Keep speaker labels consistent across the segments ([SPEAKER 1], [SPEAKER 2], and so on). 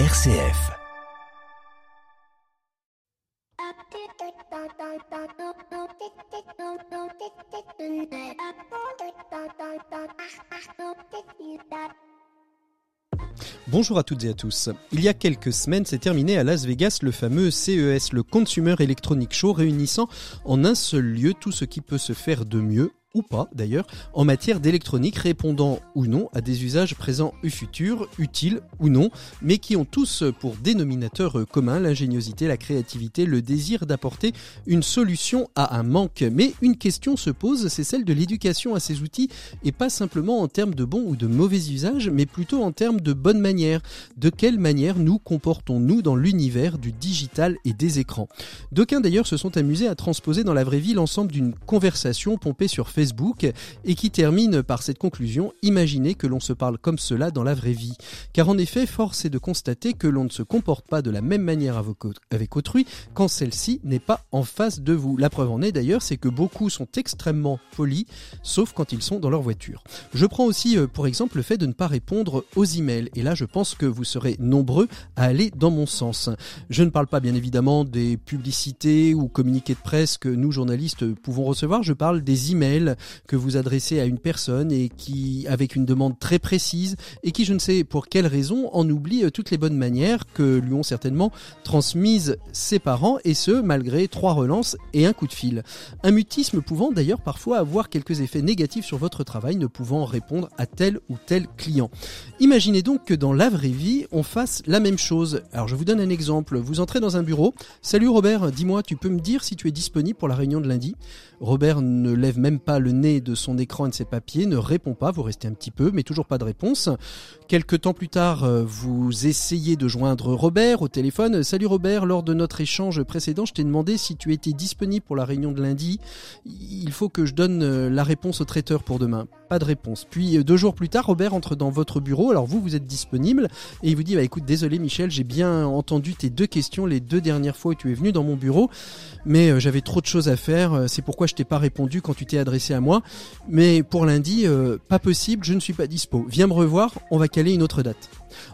[SPEAKER 1] RCF. Bonjour à toutes et à tous. Il y a quelques semaines s'est terminé à Las Vegas le fameux CES, le Consumer Electronic Show, réunissant en un seul lieu tout ce qui peut se faire de mieux ou pas d'ailleurs, en matière d'électronique répondant ou non à des usages présents ou futurs, utiles ou non, mais qui ont tous pour dénominateur commun l'ingéniosité, la créativité, le désir d'apporter une solution à un manque. Mais une question se pose, c'est celle de l'éducation à ces outils, et pas simplement en termes de bon ou de mauvais usage, mais plutôt en termes de bonne manière. De quelle manière nous comportons-nous dans l'univers du digital et des écrans? D'aucuns d'ailleurs se sont amusés à transposer dans la vraie vie l'ensemble d'une conversation pompée sur Facebook Et qui termine par cette conclusion Imaginez que l'on se parle comme cela dans la vraie vie. Car en effet, force est de constater que l'on ne se comporte pas de la même manière avec autrui quand celle-ci n'est pas en face de vous. La preuve en est d'ailleurs, c'est que beaucoup sont extrêmement polis, sauf quand ils sont dans leur voiture. Je prends aussi euh, pour exemple le fait de ne pas répondre aux emails. Et là, je pense que vous serez nombreux à aller dans mon sens. Je ne parle pas bien évidemment des publicités ou communiqués de presse que nous journalistes pouvons recevoir. Je parle des emails que vous adressez à une personne et qui, avec une demande très précise, et qui, je ne sais pour quelle raison, en oublie euh, toutes les bonnes manières que lui ont certainement transmises ses parents, et ce, malgré trois relances et un coup de fil. Un mutisme pouvant d'ailleurs parfois avoir quelques effets négatifs sur votre travail, ne pouvant répondre à tel ou tel client. Imaginez donc que dans la vraie vie, on fasse la même chose. Alors je vous donne un exemple. Vous entrez dans un bureau. Salut Robert, dis-moi, tu peux me dire si tu es disponible pour la réunion de lundi? Robert ne lève même pas le nez de son écran et de ses papiers, ne répond pas, vous restez un petit peu, mais toujours pas de réponse. Quelques temps plus tard, euh, vous essayez de joindre Robert au téléphone. Salut Robert, lors de notre échange précédent, je t'ai demandé si tu étais disponible pour la réunion de lundi. Il faut que je donne euh, la réponse au traiteur pour demain. De réponse. Puis euh, deux jours plus tard, Robert entre dans votre bureau. Alors vous, vous êtes disponible et il vous dit, bah écoute, désolé Michel, j'ai bien entendu tes deux questions les deux dernières fois où tu es venu dans mon bureau, mais j'avais trop de choses à faire. C'est pourquoi je t'ai pas répondu quand tu t'es adressé à moi. Mais pour lundi, pas possible, je ne suis pas dispo. Viens me revoir, on va caler une autre date.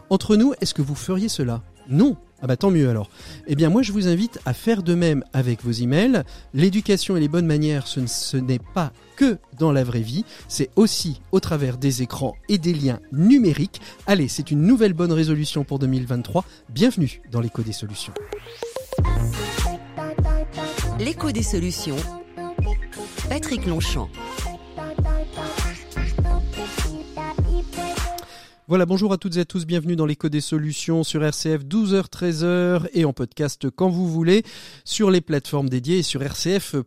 [SPEAKER 1] Entre nous, est-ce que vous feriez cela? Non. Ah bah tant mieux alors. Eh bien moi je vous invite à faire de même avec vos emails. L'éducation et les bonnes manières, ce, n'est pas que dans la vraie vie, c'est aussi au travers des écrans et des liens numériques. Allez, c'est une nouvelle bonne résolution pour 2023. Bienvenue dans l'écho des solutions.
[SPEAKER 2] L'écho des solutions. Patrick Longchamp.
[SPEAKER 1] Voilà, bonjour à toutes et à tous, bienvenue dans l'écho des solutions sur RCF 12h-13h et en podcast quand vous voulez sur les plateformes dédiées et sur rcf.fr.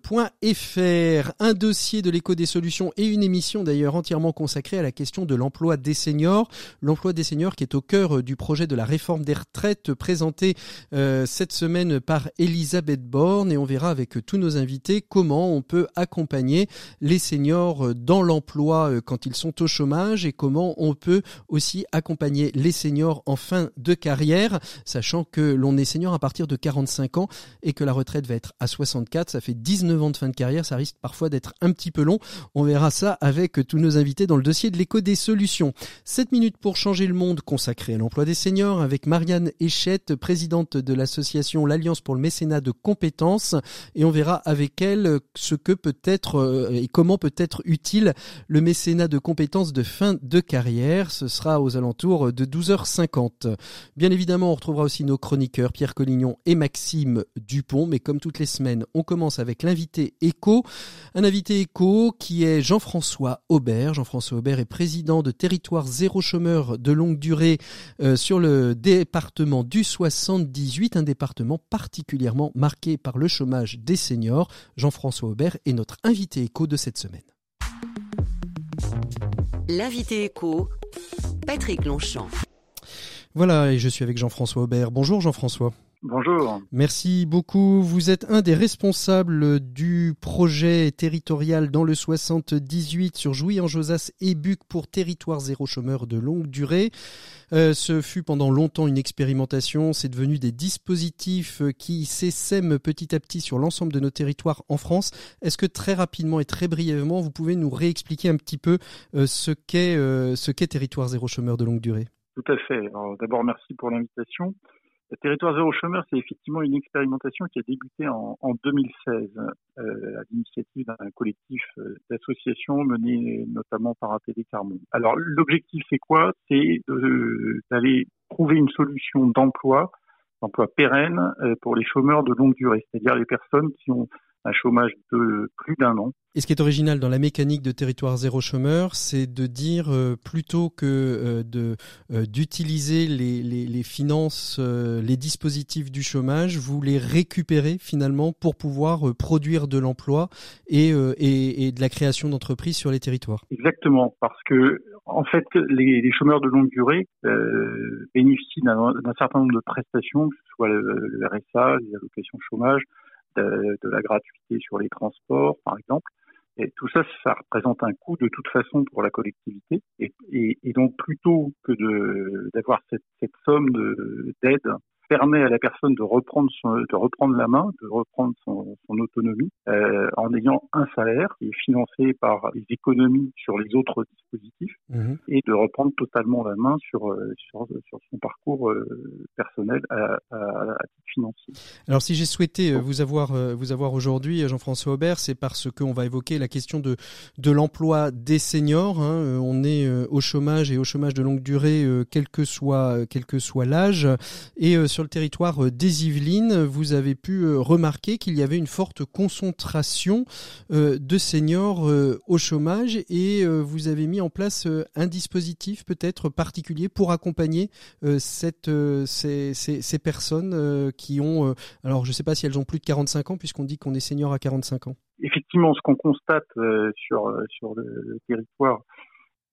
[SPEAKER 1] Un dossier de l'écho des solutions et une émission d'ailleurs entièrement consacrée à la question de l'emploi des seniors. L'emploi des seniors qui est au cœur du projet de la réforme des retraites présenté euh, cette semaine par Elisabeth Borne et on verra avec tous nos invités comment on peut accompagner les seniors dans l'emploi euh, quand ils sont au chômage et comment on peut aussi accompagner les seniors en fin de carrière, sachant que l'on est senior à partir de 45 ans et que la retraite va être à 64. Ça fait 19 ans de fin de carrière, ça risque parfois d'être un petit peu long. On verra ça avec tous nos invités dans le dossier de l'écho des solutions. 7 minutes pour changer le monde consacré à l'emploi des seniors avec Marianne Échette, présidente de l'association L'Alliance pour le mécénat de compétences et on verra avec elle ce que peut être euh, et comment peut être utile le mécénat de compétences de fin de carrière. Ce sera aux alentours de 12h50. Bien évidemment, on retrouvera aussi nos chroniqueurs Pierre Collignon et Maxime Dupont, mais comme toutes les semaines, on commence avec l'invité écho. Un invité écho qui est Jean-François Aubert. Jean-François Aubert est président de Territoire Zéro Chômeur de longue durée euh, sur le département du 78, un département particulièrement marqué par le chômage des seniors. Jean-François Aubert est notre invité écho de cette semaine.
[SPEAKER 2] L'invité écho Patrick Longchamp.
[SPEAKER 1] Voilà, et je suis avec Jean-François Aubert. Bonjour Jean-François.
[SPEAKER 3] Bonjour.
[SPEAKER 1] Merci beaucoup. Vous êtes un des responsables du projet territorial dans le 78 sur Jouy-en-Josas et Buc pour territoire zéro chômeur de longue durée. Euh, ce fut pendant longtemps une expérimentation. C'est devenu des dispositifs qui s'essaiment petit à petit sur l'ensemble de nos territoires en France. Est-ce que très rapidement et très brièvement, vous pouvez nous réexpliquer un petit peu euh, ce qu'est euh, ce qu'est territoire zéro chômeur de longue durée?
[SPEAKER 3] Tout à fait. D'abord, merci pour l'invitation. Le territoire zéro chômeur, c'est effectivement une expérimentation qui a débuté en, 2016 euh, à l'initiative d'un collectif euh, d'associations mené notamment par APD Carmon. Alors l'objectif c'est quoi? C'est d'aller trouver une solution d'emploi, d'emploi pérenne euh, pour les chômeurs de longue durée, c'est-à-dire les personnes qui ont un chômage de plus d'un an.
[SPEAKER 1] Et ce qui est original dans la mécanique de territoire zéro chômeur, c'est de dire euh, plutôt que euh, de euh, d'utiliser les, les, les, finances, les dispositifs du chômage, vous les récupérez finalement pour pouvoir produire de l'emploi et, et, et, de la création d'entreprises sur les territoires.
[SPEAKER 3] Exactement, parce que en fait, les, les chômeurs de longue durée bénéficient d'un certain nombre de prestations, que ce soit le, le RSA, les allocations chômage, de, la gratuité sur les transports, par exemple. Et tout ça, ça représente un coût de toute façon pour la collectivité. Et, donc, plutôt que d'avoir cette somme d'aide permet à la personne de reprendre son, de reprendre la main, de reprendre son, son autonomie euh, en ayant un salaire qui est financé par les économies sur les autres dispositifs mmh. et de reprendre totalement la main sur euh, sur, sur son parcours euh, personnel à, à, à, titre financier.
[SPEAKER 1] Alors si j'ai souhaité vous avoir vous avoir aujourd'hui Jean-François Aubert, c'est parce qu'on va évoquer la question de de l'emploi des seniors. Hein. On est au chômage et au chômage de longue durée, quel que soit quel que soit l'âge et sur le territoire euh, des Yvelines, vous avez pu euh, remarquer qu'il y avait une forte concentration euh, de seniors au chômage et vous avez mis en place un dispositif peut-être particulier pour accompagner ces personnes qui ont, alors je ne sais pas si elles ont plus de 45 ans puisqu'on dit qu'on est senior à 45 ans.
[SPEAKER 3] Effectivement, ce qu'on constate sur, sur le territoire,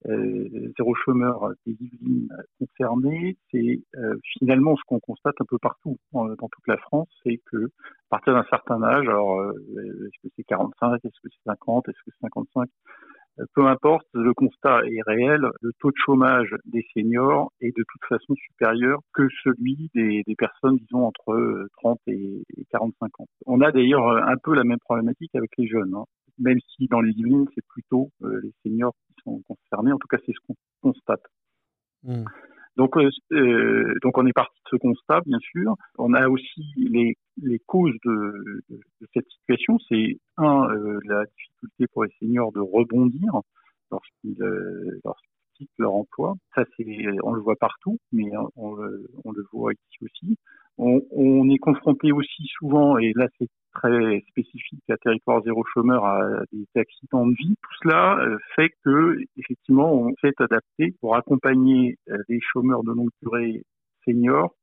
[SPEAKER 3] euh, zéro chômeur des Yvelines concernées, c'est euh, finalement ce qu'on constate un peu partout dans, toute la France, c'est que à partir d'un certain âge, alors euh, est-ce que c'est 45, est-ce que c'est 50, est-ce que c'est 55, peu importe, le constat est réel, le taux de chômage des seniors est de toute façon supérieur que celui des, des personnes, disons, entre 30 et 45 ans. On a d'ailleurs un peu la même problématique avec les jeunes. Hein même si dans les Yvelines, c'est plutôt euh, les seniors concernés. En tout cas, c'est ce qu'on constate. Mmh. Donc, euh, euh, donc on est parti de ce constat, bien sûr. On a aussi les, les causes de, de, de cette situation. C'est un la difficulté pour les seniors de rebondir lorsqu'ils lorsqu quittent leur emploi. Ça, c'est on le voit partout, mais on le voit ici aussi. On, on est confronté aussi souvent, et là c'est très spécifique à territoire zéro chômeur à des accidents de vie. Tout cela euh, fait que effectivement on s'est adapté pour accompagner euh, les chômeurs de longue durée seniors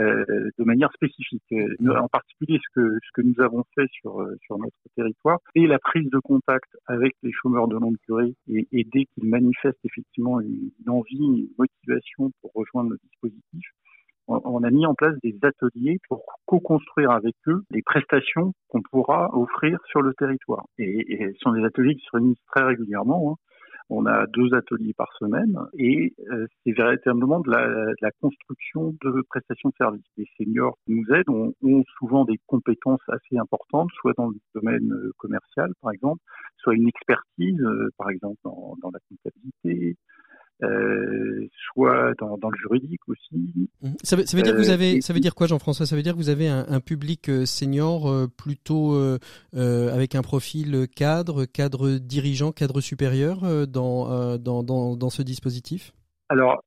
[SPEAKER 3] euh, de manière spécifique. En particulier, ce que ce que nous avons fait sur sur notre territoire, c'est la prise de contact avec les chômeurs de longue durée et, et dès qu'ils manifestent effectivement une, envie, une motivation pour rejoindre le dispositif, on a mis en place des ateliers pour co-construire avec eux les prestations qu'on pourra offrir sur le territoire. Et, ce sont des ateliers qui se réunissent très régulièrement. Hein. On a deux ateliers par semaine et euh, c'est véritablement de la, construction de prestations de services. Les seniors qui nous aident ont, souvent des compétences assez importantes, soit dans le domaine euh, commercial par exemple, soit une expertise, euh, par exemple dans, dans la comptabilité, euh, soit dans, dans, le juridique aussi.
[SPEAKER 1] Mmh. Ça veut, ça veut dire que vous euh, avez, ça veut dire quoi, Jean-François? Ça veut dire que vous avez un, un public euh, senior plutôt euh, avec un profil cadre, cadre dirigeant, cadre supérieur dans, dans, dans, dans ce dispositif?
[SPEAKER 3] Alors,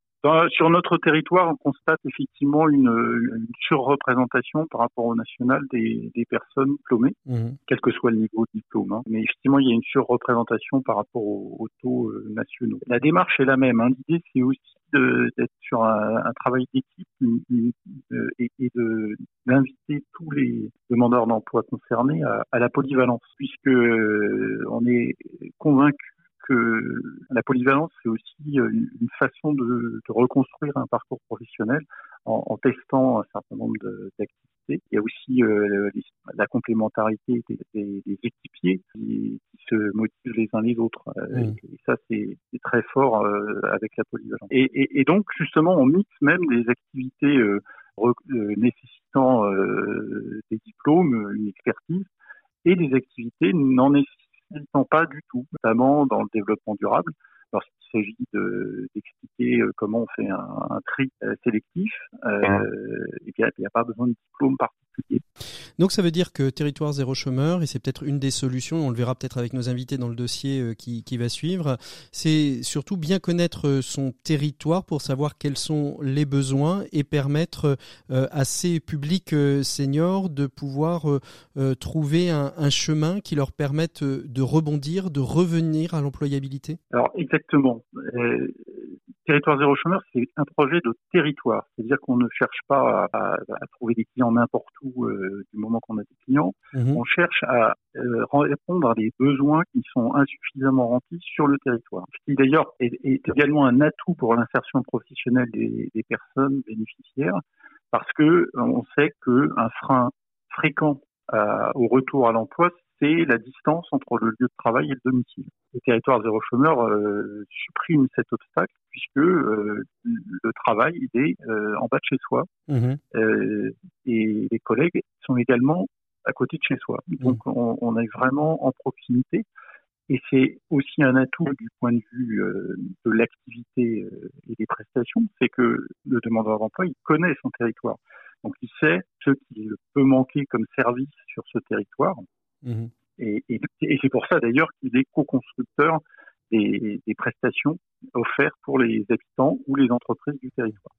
[SPEAKER 3] sur notre territoire, on constate effectivement une, une, surreprésentation par rapport au national des, des personnes diplômées, mmh. quel que soit le niveau de diplôme. Hein. Mais effectivement, il y a une surreprésentation par rapport aux, taux euh, nationaux. La démarche est la même. Hein. L'idée, c'est aussi d'être sur un, un travail d'équipe euh, et, et d'inviter tous les demandeurs d'emploi concernés à, à, la polyvalence, puisque euh, on est convaincu que la polyvalence, c'est aussi euh, une façon de, de, reconstruire un parcours professionnel en, en testant un certain nombre d'activités. Il y a aussi euh, la complémentarité des, des, des équipiers qui, qui, se motivent les uns les autres. Euh, mmh. Et, ça, c'est très fort euh, avec la polyvalence. Et, et, et, donc, justement, on mixe même des activités nécessitant des diplômes, une expertise, et des activités non nécessitant pas du tout, notamment dans le développement durable. lorsqu'il s'agit d'expliquer comment on fait un, un tri sélectif, il n'y a, pas besoin de diplôme particulier.
[SPEAKER 1] Donc ça veut dire que territoire zéro chômeur, et c'est peut-être une des solutions, on le verra peut-être avec nos invités dans le dossier qui, qui va suivre, c'est surtout bien connaître son territoire pour savoir quels sont les besoins et permettre à ces publics seniors de pouvoir trouver un, un chemin qui leur permette de rebondir, de revenir à l'employabilité
[SPEAKER 3] Alors exactement. Euh, territoire zéro chômeur, c'est un projet de territoire. C'est-à-dire qu'on ne cherche pas à, trouver des clients n'importe où euh, du moment qu'on a des clients. Mhm. On cherche à euh, répondre à des besoins qui sont insuffisamment remplis sur le territoire. Ce qui d'ailleurs est, également un atout pour l'insertion professionnelle des, des, personnes bénéficiaires, parce que on sait qu'un frein fréquent au retour à l'emploi, c'est la distance entre le lieu de travail et le domicile. Le territoire zéro chômeur euh, supprime cet obstacle puisque euh, le travail il est euh, en bas de chez soi mmh et les collègues sont également à côté de chez soi. Mmh. Donc on, on, est vraiment en proximité et c'est aussi un atout du point de vue de l'activité et des prestations, c'est que le demandeur d'emploi il connaît son territoire. Donc il sait ce qu'il peut manquer comme service sur ce territoire Mhm. Et, c'est pour ça d'ailleurs qu'il est co-constructeur des, prestations offertes pour les habitants ou les entreprises du territoire.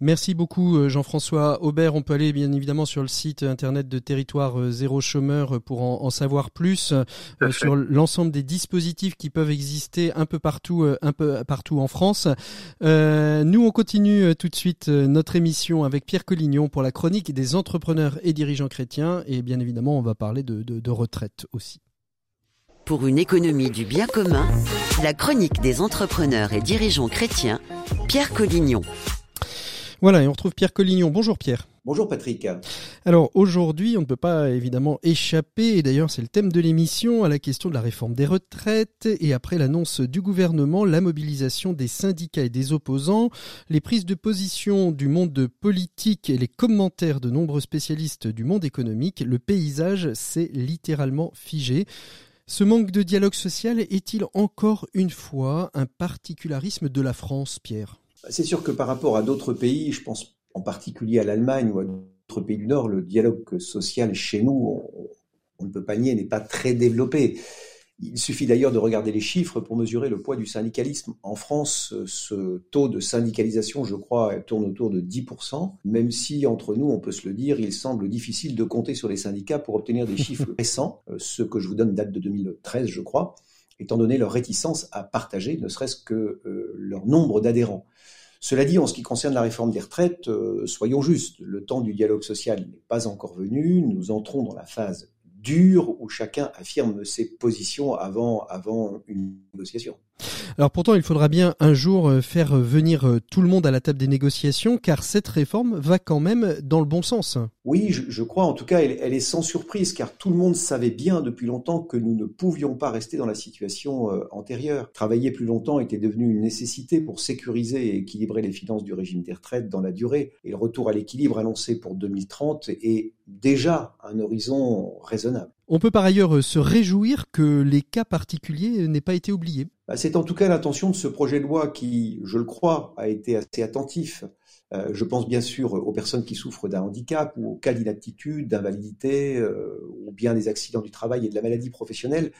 [SPEAKER 1] Merci beaucoup euh, Jean-François Aubert. On peut aller bien évidemment sur le site internet de Territoire euh, Zéro Chômeur pour en, savoir plus euh, sur l'ensemble des dispositifs qui peuvent exister un peu partout, un peu partout en France. nous, on continue tout de suite notre émission avec Pierre Collignon pour la chronique des entrepreneurs et dirigeants chrétiens. Et bien évidemment, on va parler de, de retraite aussi.
[SPEAKER 2] Pour une économie du bien commun, la chronique des entrepreneurs et dirigeants chrétiens, Pierre Collignon.
[SPEAKER 1] Voilà, et on retrouve Pierre Collignon. Bonjour Pierre.
[SPEAKER 4] Bonjour Patrick.
[SPEAKER 1] Alors aujourd'hui, on ne peut pas évidemment échapper, et d'ailleurs c'est le thème de l'émission, à la question de la réforme des retraites, et après l'annonce du gouvernement, la mobilisation des syndicats et des opposants, les prises de position du monde politique et les commentaires de nombreux spécialistes du monde économique, le paysage s'est littéralement figé. Ce manque de dialogue social est-il encore une fois un particularisme de la France, Pierre?
[SPEAKER 4] C'est sûr que par rapport à d'autres pays, je pense en particulier à l'Allemagne ou à d'autres pays du Nord, le dialogue social chez nous, on, ne peut pas nier, n'est pas très développé. Il suffit d'ailleurs de regarder les chiffres pour mesurer le poids du syndicalisme. En France, ce taux de syndicalisation, je crois, tourne autour de 10%, même si, entre nous, on peut se le dire, il semble difficile de compter sur les syndicats pour obtenir des chiffres récents. Euh, ce que je vous donne date de 2013, je crois, étant donné leur réticence à partager, ne serait-ce que euh, leur nombre d'adhérents. Cela dit, en ce qui concerne la réforme des retraites, euh, soyons justes, le temps du dialogue social n'est pas encore venu, nous entrons dans la phase dure où chacun affirme ses positions avant, avant une négociation.
[SPEAKER 1] Alors pourtant, il faudra bien un jour euh, faire venir euh, tout le monde à la table des négociations, car cette réforme va quand même dans le bon sens.
[SPEAKER 4] Oui, je, crois en tout cas, elle, est sans surprise, car tout le monde savait bien depuis longtemps que nous ne pouvions pas rester dans la situation euh, antérieure. Travailler plus longtemps était devenu une nécessité pour sécuriser et équilibrer les finances du régime des retraites dans la durée, et le retour à l'équilibre annoncé pour 2030 est déjà un horizon raisonnable.
[SPEAKER 1] On peut par ailleurs se réjouir que les cas particuliers n'aient pas été oubliés.
[SPEAKER 4] Bah, c'est en tout cas l'intention de ce projet de loi qui, je le crois, a été assez attentif. Euh, je pense bien sûr aux personnes qui souffrent d'un handicap ou aux cas d'inaptitude, d'invalidité, euh, ou bien des accidents du travail et de la maladie professionnelle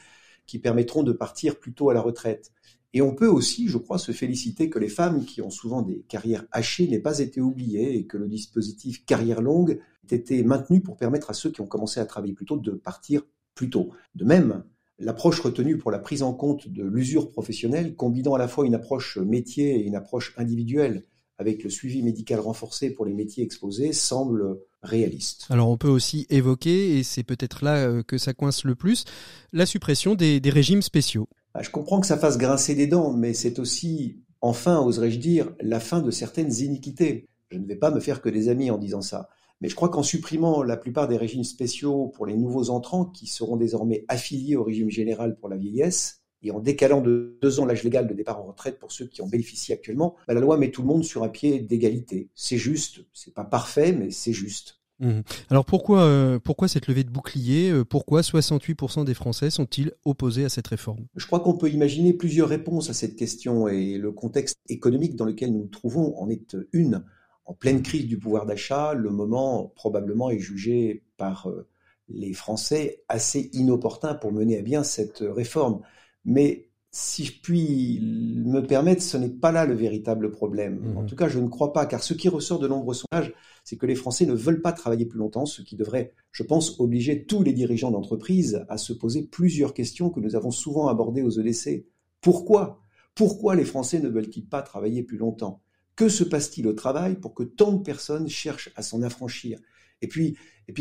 [SPEAKER 4] qui permettront de partir plus tôt à la retraite. Et on peut aussi, je crois, se féliciter que les femmes qui ont souvent des carrières hachées n'aient pas été oubliées et que le dispositif carrière longue ait été maintenu pour permettre à ceux qui ont commencé à travailler plus tôt de partir plus tôt. De même, L'approche retenue pour la prise en compte de l'usure professionnelle, combinant à la fois une approche métier et une approche individuelle, avec le suivi médical renforcé pour les métiers exposés, semble réaliste.
[SPEAKER 1] Alors on peut aussi évoquer, et c'est peut-être là euh, que ça coince le plus, la suppression des, régimes spéciaux.
[SPEAKER 4] Ah, je comprends que ça fasse grincer des dents, mais c'est aussi, enfin, oserais-je dire, la fin de certaines iniquités. Je ne vais pas me faire que des amis en disant ça. Mais je crois qu'en supprimant la plupart des régimes spéciaux pour les nouveaux entrants qui seront désormais affiliés au régime général pour la vieillesse, et en décalant de deux ans l'âge légal de départ en retraite pour ceux qui en bénéficient actuellement, bah, la loi met tout le monde sur un pied d'égalité. C'est juste, c'est pas parfait, mais c'est juste.
[SPEAKER 1] Mmh. Alors pourquoi, euh, pourquoi cette levée de bouclier euh, Pourquoi 68% des Français sont-ils opposés à cette réforme?
[SPEAKER 4] Je crois qu'on peut imaginer plusieurs réponses à cette question et le contexte économique dans lequel nous nous trouvons en est une. En pleine crise du pouvoir d'achat, le moment probablement est jugé par euh, les Français assez inopportun pour mener à bien cette réforme. Mais si je puis me permettre, ce n'est pas là le véritable problème. Mmh. En tout cas, je ne crois pas, car ce qui ressort de nombreux sondages, c'est que les Français ne veulent pas travailler plus longtemps, ce qui devrait, je pense, obliger tous les dirigeants d'entreprise à se poser plusieurs questions que nous avons souvent abordées aux EDC. Pourquoi? Pourquoi les Français ne veulent-ils pas travailler plus longtemps? Que se passe-t-il au travail pour que tant de personnes cherchent à s'en affranchir? Et puis,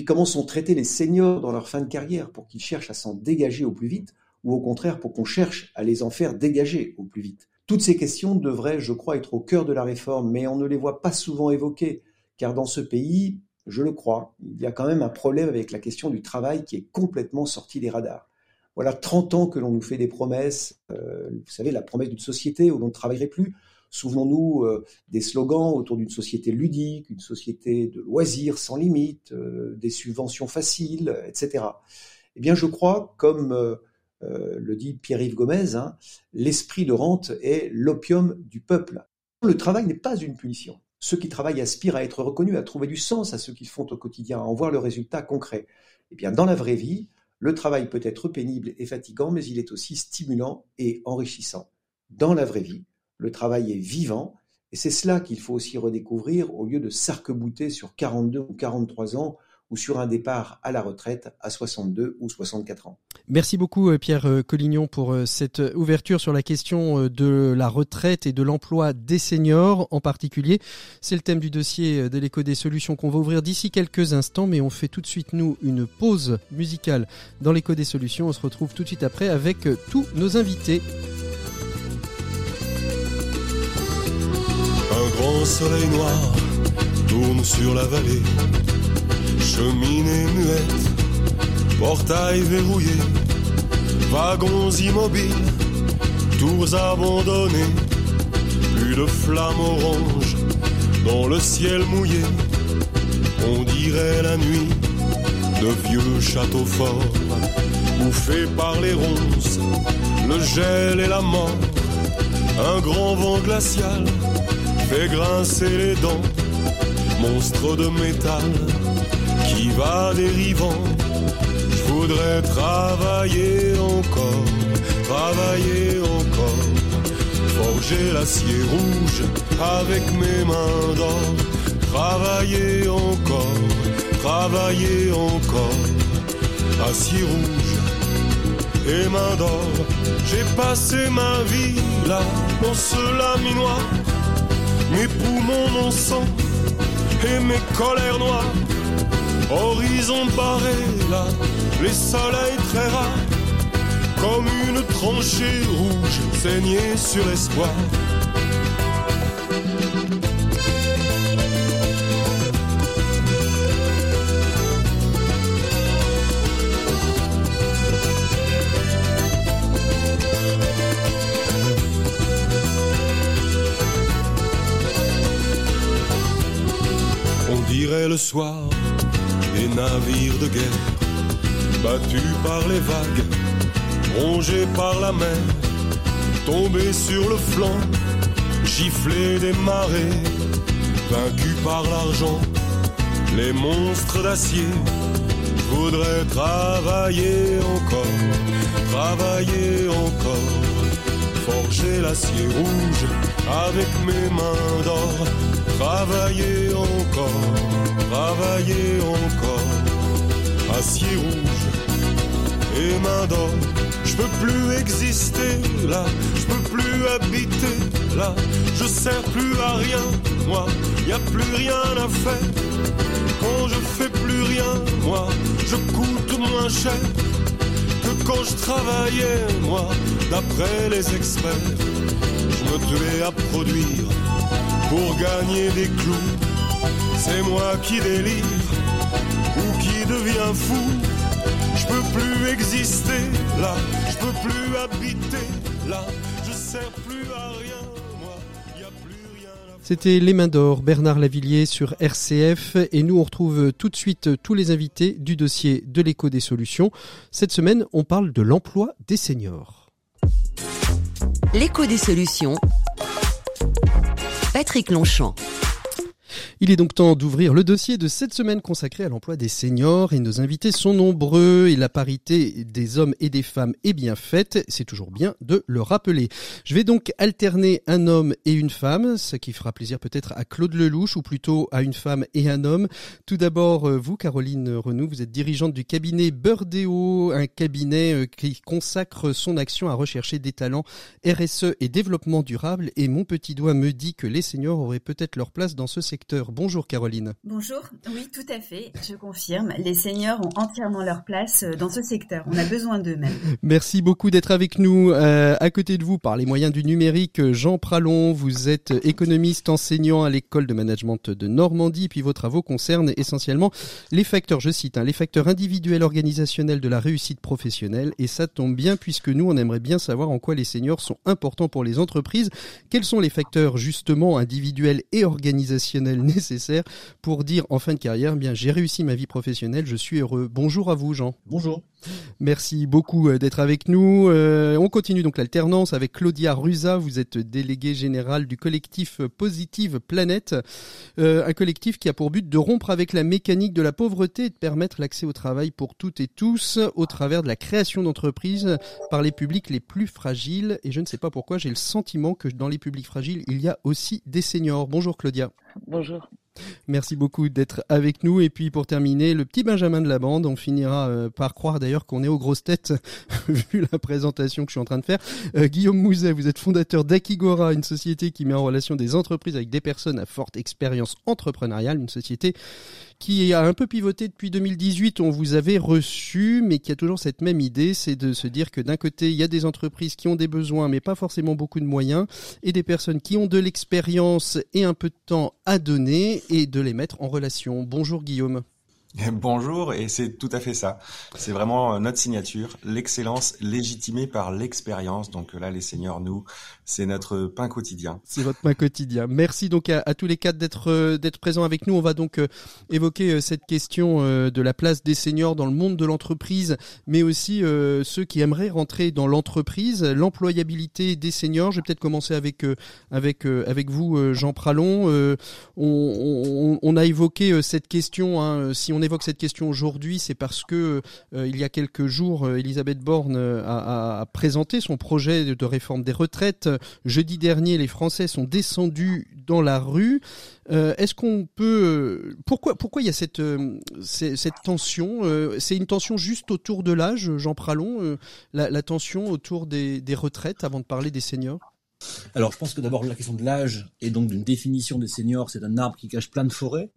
[SPEAKER 4] comment sont traités les seniors dans leur fin de carrière pour qu'ils cherchent à s'en dégager au plus vite ou au contraire pour qu'on cherche à les en faire dégager au plus vite? Toutes ces questions devraient, je crois, être au cœur de la réforme, mais on ne les voit pas souvent évoquées, car dans ce pays, je le crois, il y a quand même un problème avec la question du travail qui est complètement sorti des radars. Voilà 30 ans que l'on nous fait des promesses, euh, vous savez, la promesse d'une société où l'on ne travaillerait plus. Souvenons-nous euh, des slogans autour d'une société ludique, une société de loisirs sans limite, euh, des subventions faciles, etc. Eh bien, je crois, comme euh, le dit Pierre-Yves Gomez, hein, l'esprit de rente est l'opium du peuple. Le travail n'est pas une punition. Ceux qui travaillent aspirent à être reconnus, à trouver du sens à ce qu'ils font au quotidien, à en voir le résultat concret. Eh bien, dans la vraie vie, le travail peut être pénible et fatigant, mais il est aussi stimulant et enrichissant. Dans la vraie vie, le travail est vivant, et c'est cela qu'il faut aussi redécouvrir au lieu de s'arc-bouter sur 42 ou 43 ans ou sur un départ à la retraite à 62 ou 64 ans.
[SPEAKER 1] Merci beaucoup euh, Pierre euh, Collignon pour euh, cette ouverture sur la question de la retraite et de l'emploi des seniors en particulier. C'est le thème du dossier de l'écho des solutions qu'on va ouvrir d'ici quelques instants, mais on fait tout de suite nous une pause musicale dans l'écho des solutions. On se retrouve tout de suite après avec tous nos invités.
[SPEAKER 5] Grand soleil noir tourne sur la vallée cheminée muette, portail verrouillé, wagons immobiles, tours abandonnées, plus de flammes oranges dans le ciel mouillé. On dirait la nuit de vieux châteaux forts, bouffés par les ronces, le gel et la mort. Un grand vent glacial fait grincer les dents, monstre de métal qui va dérivant. Je voudrais travailler encore, travailler encore, forger l'acier rouge avec mes mains d'or, travailler encore, travailler encore, acier rouge et main d'or. J'ai passé ma vie là dans ce laminoir, mes poumons, mon sang et mes colères noires Horizon barré là, les soleils très rares, comme une tranchée rouge saignée sur espoir. Le soir des navires de guerre, battus par les vagues, rongés par la mer, tombés sur le flanc, giflés des marées, vaincus par l'argent, les monstres d'acier. Voudrais travailler encore, travailler encore, forger l'acier rouge avec mes mains d'or, travailler encore travailler encore, acier rouge et main d'or. Je peux plus exister là, je peux plus habiter là, je sers plus à rien, moi, y a plus rien à faire. Quand je fais plus rien, moi, je coûte moins cher que quand je travaillais, moi, d'après les experts. Je me tuais à produire pour gagner des clous c'est moi qui délire ou qui devient fou. Je peux plus exister là, je peux plus habiter là, je sers plus à rien, moi, y a plus rien à
[SPEAKER 1] C'était Les Mains d'Or, Bernard Lavillier sur RCF. Et nous, on retrouve tout de suite tous les invités du dossier de l'écho des solutions. Cette semaine, on parle de l'emploi des seniors.
[SPEAKER 2] L'écho des solutions. Patrick Longchamp.
[SPEAKER 1] Il est donc temps d'ouvrir le dossier de cette semaine consacré à l'emploi des seniors et nos invités sont nombreux et la parité des hommes et des femmes est bien faite. C'est toujours bien de le rappeler. Je vais donc alterner un homme et une femme, ce qui fera plaisir peut-être à Claude Lelouch ou plutôt à une femme et un homme. Tout d'abord, euh, vous, Caroline Renou, vous êtes dirigeante du cabinet Burdeo, un cabinet euh, qui consacre son action à rechercher des talents RSE et développement durable et mon petit doigt me dit que les seniors auraient peut-être leur place dans ce secteur. Bonjour Caroline.
[SPEAKER 6] Bonjour, oui tout à fait, je confirme. Les seniors ont entièrement leur place euh, dans ce secteur. On a besoin d'eux même.
[SPEAKER 1] Merci beaucoup d'être avec nous. Euh, à côté de vous, par les moyens du numérique, Jean Pralon, vous êtes économiste enseignant à l'école de management de Normandie, puis vos travaux concernent essentiellement les facteurs, je cite, hein, les facteurs individuels organisationnels de la réussite professionnelle. Et ça tombe bien puisque nous, on aimerait bien savoir en quoi les seniors sont importants pour les entreprises. Quels sont les facteurs justement individuels et organisationnels nécessaire pour dire en fin de carrière, bien j'ai réussi ma vie professionnelle, je suis heureux. Bonjour à vous Jean.
[SPEAKER 7] Bonjour.
[SPEAKER 1] Merci beaucoup euh, d'être avec nous. Euh, on continue donc l'alternance avec Claudia Ruza. Vous êtes déléguée générale du collectif Positive Planète, euh, un collectif qui a pour but de rompre avec la mécanique de la pauvreté et de permettre l'accès au travail pour toutes et tous au travers de la création d'entreprises par les publics les plus fragiles. Et je ne sais pas pourquoi, j'ai le sentiment que dans les publics fragiles, il y a aussi des seniors. Bonjour Claudia.
[SPEAKER 8] Bonjour.
[SPEAKER 1] Merci beaucoup d'être avec nous. Et puis pour terminer, le petit Benjamin de la bande. On finira euh, par croire d'ailleurs qu'on est aux grosses têtes, vu la présentation que je suis en train de faire. Euh, Guillaume Mouzet, vous êtes fondateur d'Akigora, une société qui met en relation des entreprises avec des personnes à forte expérience entrepreneuriale, une société qui a un peu pivoté depuis 2018. On vous avait reçu, mais qui a toujours cette même idée, c'est de se dire que d'un côté, il y a des entreprises qui ont des besoins, mais pas forcément beaucoup de moyens, et des personnes qui ont de l'expérience et un peu de temps à donner, et de les mettre en relation. Bonjour Guillaume.
[SPEAKER 7] Bonjour, et c'est tout à fait ça. C'est vraiment euh, notre signature, l'excellence légitimée par l'expérience. Donc là, les seniors, nous, c'est notre pain quotidien.
[SPEAKER 1] C'est votre pain quotidien. Merci donc à, tous les quatre d'être euh, d'être présents avec nous. On va donc euh, évoquer cette question de la place des seniors dans le monde de l'entreprise, mais aussi ceux qui aimeraient rentrer dans l'entreprise, l'employabilité des seniors. Je vais peut-être commencer avec avec avec vous, Jean Pralon. On, a évoqué cette question. Hein, si on on évoque cette question aujourd'hui, c'est parce que euh, il y a quelques jours, euh, Elisabeth Borne euh, a, présenté son projet de réforme des retraites. Jeudi dernier, les Français sont descendus dans la rue. Est-ce qu'on peut pourquoi pourquoi il y a cette cette tension C'est une tension juste autour de l'âge, Jean Pralon, la, tension autour des, des retraites avant de parler des seniors?
[SPEAKER 9] Alors, je pense que d'abord la question de l'âge et donc d'une définition des seniors, c'est un arbre qui cache plein de forêts.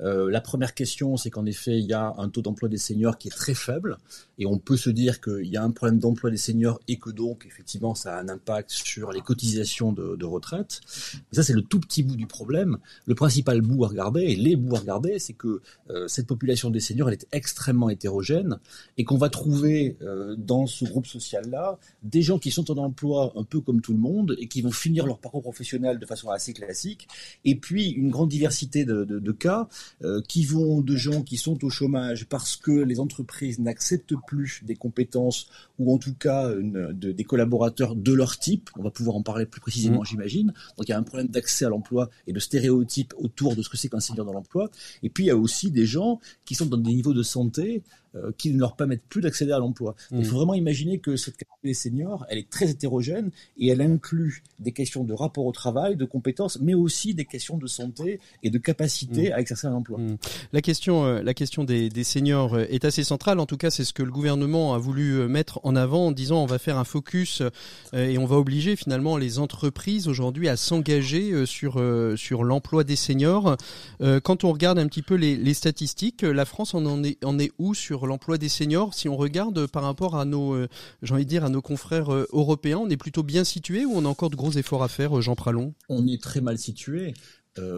[SPEAKER 9] Euh, la première question, c'est qu'en effet, il y a un taux d'emploi des seniors qui est très faible, et on peut se dire qu'il y a un problème d'emploi des seniors et que donc, effectivement, ça a un impact sur les cotisations de, retraite. Mais ça, c'est le tout petit bout du problème. Le principal bout à regarder, et les bouts à regarder, c'est que euh, cette population des seniors, elle est extrêmement hétérogène, et qu'on va trouver euh, dans ce groupe social-là des gens qui sont en emploi un peu comme tout le monde, et qui vont finir leur parcours professionnel de façon assez classique, et puis une grande diversité de, de cas euh, qui vont de gens qui sont au chômage parce que les entreprises n'acceptent plus des compétences ou en tout cas des collaborateurs de leur type. On va pouvoir en parler plus précisément, mmh. j'imagine. Donc il y a un problème d'accès à l'emploi et de stéréotypes autour de ce que c'est qu'un senior dans l'emploi. Et puis il y a aussi des gens qui sont dans des niveaux de santé euh, qui ne leur permettent plus d'accéder à l'emploi. Il mmh. faut vraiment imaginer que cette catégorie des seniors, elle est très hétérogène et elle inclut des questions de rapport au travail, de compétences, mais aussi des questions de santé et de capacité mmh. à exercer un emploi. Mmh.
[SPEAKER 1] La question, euh, la question des, des, seniors euh, est assez centrale. En tout cas, c'est ce que le gouvernement a voulu mettre en avant en disant on va faire un focus et on va obliger finalement les entreprises aujourd'hui à s'engager sur sur l'emploi des seniors. Quand on regarde un petit peu les, les statistiques, la France en, en est en est où sur l'emploi des seniors, si on regarde par rapport à nos, euh, j'ai envie de dire, à nos confrères euh, européens, on est plutôt bien situé ou on a encore de gros efforts à faire, euh, Jean Pralon?
[SPEAKER 9] On est très mal situé.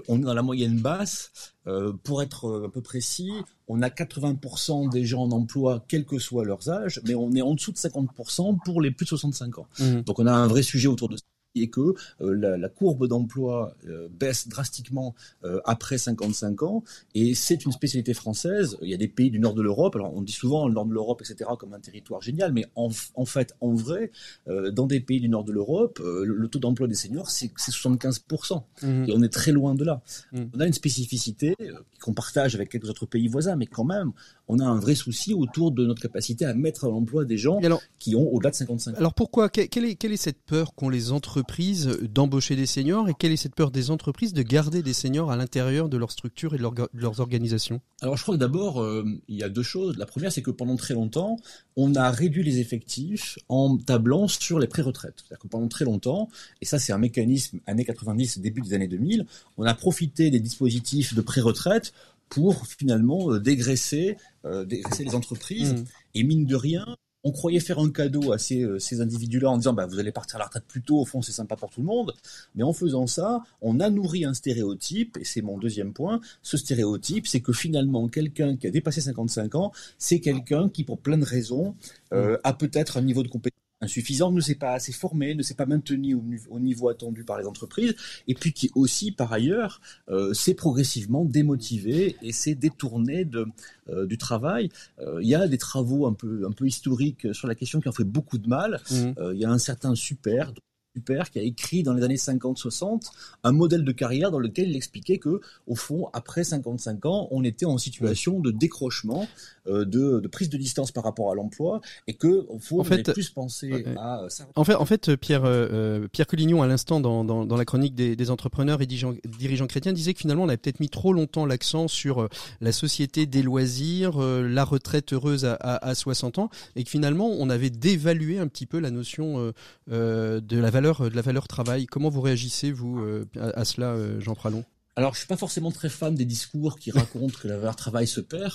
[SPEAKER 9] on est dans la moyenne basse. pour être un peu précis, on a 80% des gens en emploi, quel que soit leurs âges, mais on est en dessous de 50% pour les plus de 65 ans. Mmh. Donc on a un vrai sujet autour de ça et que euh, la, courbe d'emploi euh, baisse drastiquement euh, après 55 ans. Et c'est une spécialité française. Il y a des pays du nord de l'Europe. Alors on dit souvent le nord de l'Europe, etc., comme un territoire génial, mais en, fait, en vrai, dans des pays du nord de l'Europe, le, taux d'emploi des seniors, c'est 75%. Mmh. Et on est très loin de là. Mmh. On a une spécificité qu'on partage avec quelques autres pays voisins, mais quand même, on a un vrai souci autour de notre capacité à mettre à l'emploi des gens qui ont au-delà de 55 ans.
[SPEAKER 1] Alors pourquoi quelle est, quelle est cette peur qu'ont les entreprises d'embaucher des seniors et quelle est cette peur des entreprises de garder des seniors à l'intérieur de leur structure et de, leurs organisations?
[SPEAKER 9] Alors je crois que d'abord, euh, il y a deux choses. La première, c'est que pendant très longtemps, on a réduit les effectifs en tablant sur les pré-retraites. C'est-à-dire que pendant très longtemps, et ça c'est un mécanisme années 90, début des années 2000, on a profité des dispositifs de pré-retraite pour finalement euh, dégraisser, euh, dégraisser les entreprises. Mmh. Et mine de rien, on croyait faire un cadeau à ces, euh, ces individus-là en disant bah, vous allez partir à la retraite plus tôt, au fond c'est sympa pour tout le monde. Mais en faisant ça, on a nourri un stéréotype, et c'est mon deuxième point. Ce stéréotype, c'est que finalement, quelqu'un qui a dépassé 55 ans, c'est quelqu'un qui, pour plein de raisons, euh, a peut-être un niveau de compétence insuffisant, ne s'est pas assez formé, ne s'est pas maintenu au, niveau attendu par les entreprises, et puis qui aussi, par ailleurs, euh, s'est progressivement démotivé et s'est détourné de, euh, du travail. Euh, il y a des travaux un peu, un peu historiques sur la question qui ont fait beaucoup de mal. Mmh. il y a un certain super Super, qui a écrit dans les années 50-60 un modèle de carrière dans lequel il expliquait que, au fond, après 55 ans, on était en situation de décrochement, euh, de, prise de distance par rapport à l'emploi, et que, au fond, on fait, plus penser à
[SPEAKER 1] euh, En fait, en fait, Pierre euh, Pierre Collignon, à l'instant, dans, dans, la chronique des, entrepreneurs et dirigeants, chrétiens, disait que finalement, on avait peut-être mis trop longtemps l'accent sur la société des loisirs, la retraite heureuse à, à, 60 ans, et que finalement, on avait dévalué un petit peu la notion de la valeur de la valeur travail. Comment vous réagissez, vous, euh, à, cela, euh, Jean Pralon?
[SPEAKER 9] Alors, je suis pas forcément très fan des discours qui racontent que la valeur travail se perd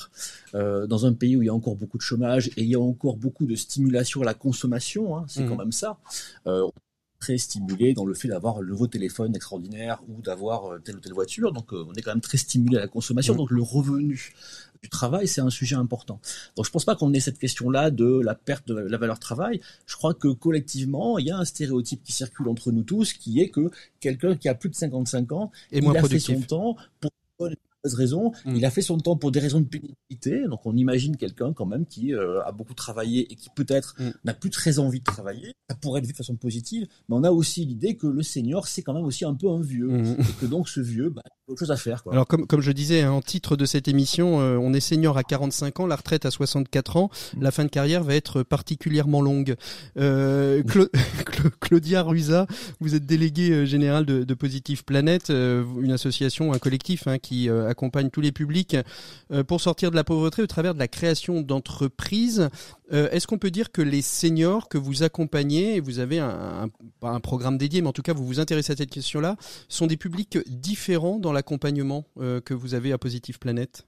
[SPEAKER 9] euh, dans un pays où il y a encore beaucoup de chômage et il y a encore beaucoup de stimulation à la consommation. Hein, c'est mmh. quand même ça. Euh, très stimulé dans le fait d'avoir le nouveau téléphone extraordinaire ou d'avoir telle ou telle voiture. Donc, on est quand même très stimulé à la consommation. Mmh. Donc, le revenu du travail, c'est un sujet important. Donc je pense pas qu'on ait cette question-là de la perte de la valeur travail. Je crois que collectivement, il y a un stéréotype qui circule entre nous tous, qui est que quelqu'un qui a plus de 55 ans,
[SPEAKER 1] et il a
[SPEAKER 9] fait son temps pour raisons. Mm. Il a fait son temps pour des raisons de pénibilité. Donc on imagine quelqu'un quand même qui euh, a beaucoup travaillé et qui peut-être mm. n'a plus très envie de travailler. Ça pourrait être vu de façon positive, mais on a aussi l'idée que le senior c'est quand même aussi un peu un vieux mm. et que donc ce vieux, bah,
[SPEAKER 1] Alors comme comme je disais hein, en titre de cette émission, euh, on est senior à 45 ans, la retraite à 64 ans. La fin de carrière va être particulièrement longue. Euh, Claudia Ruiza, vous êtes déléguée générale de, Positive Planète, une association, un collectif hein, qui accompagne tous les publics euh, pour sortir de la pauvreté au travers de la création d'entreprises. Euh, est-ce qu'on peut dire que les seniors que vous accompagnez, et vous avez un, programme dédié, mais en tout cas vous vous intéressez à cette question-là, sont des publics différents dans l'accompagnement euh, que vous avez à Positive Planète?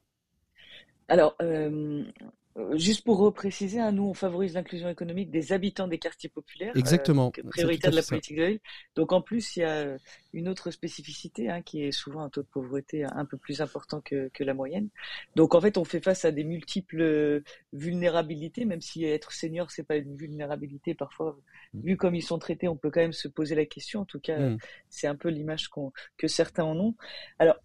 [SPEAKER 8] Alors, euh, juste pour repréciser, hein, nous, on favorise l'inclusion économique des habitants des quartiers populaires.
[SPEAKER 1] Exactement.
[SPEAKER 8] Euh, prioritaire de la politique de Donc, en plus, il y a une autre spécificité hein, qui est souvent un taux de pauvreté un peu plus important que, que, la moyenne. Donc, en fait, on fait face à des multiples vulnérabilités, même si être senior, c'est pas une vulnérabilité. Parfois, mmh. vu comme ils sont traités, on peut quand même se poser la question. En tout cas, mmh. c'est un peu l'image que certains en ont. Alors,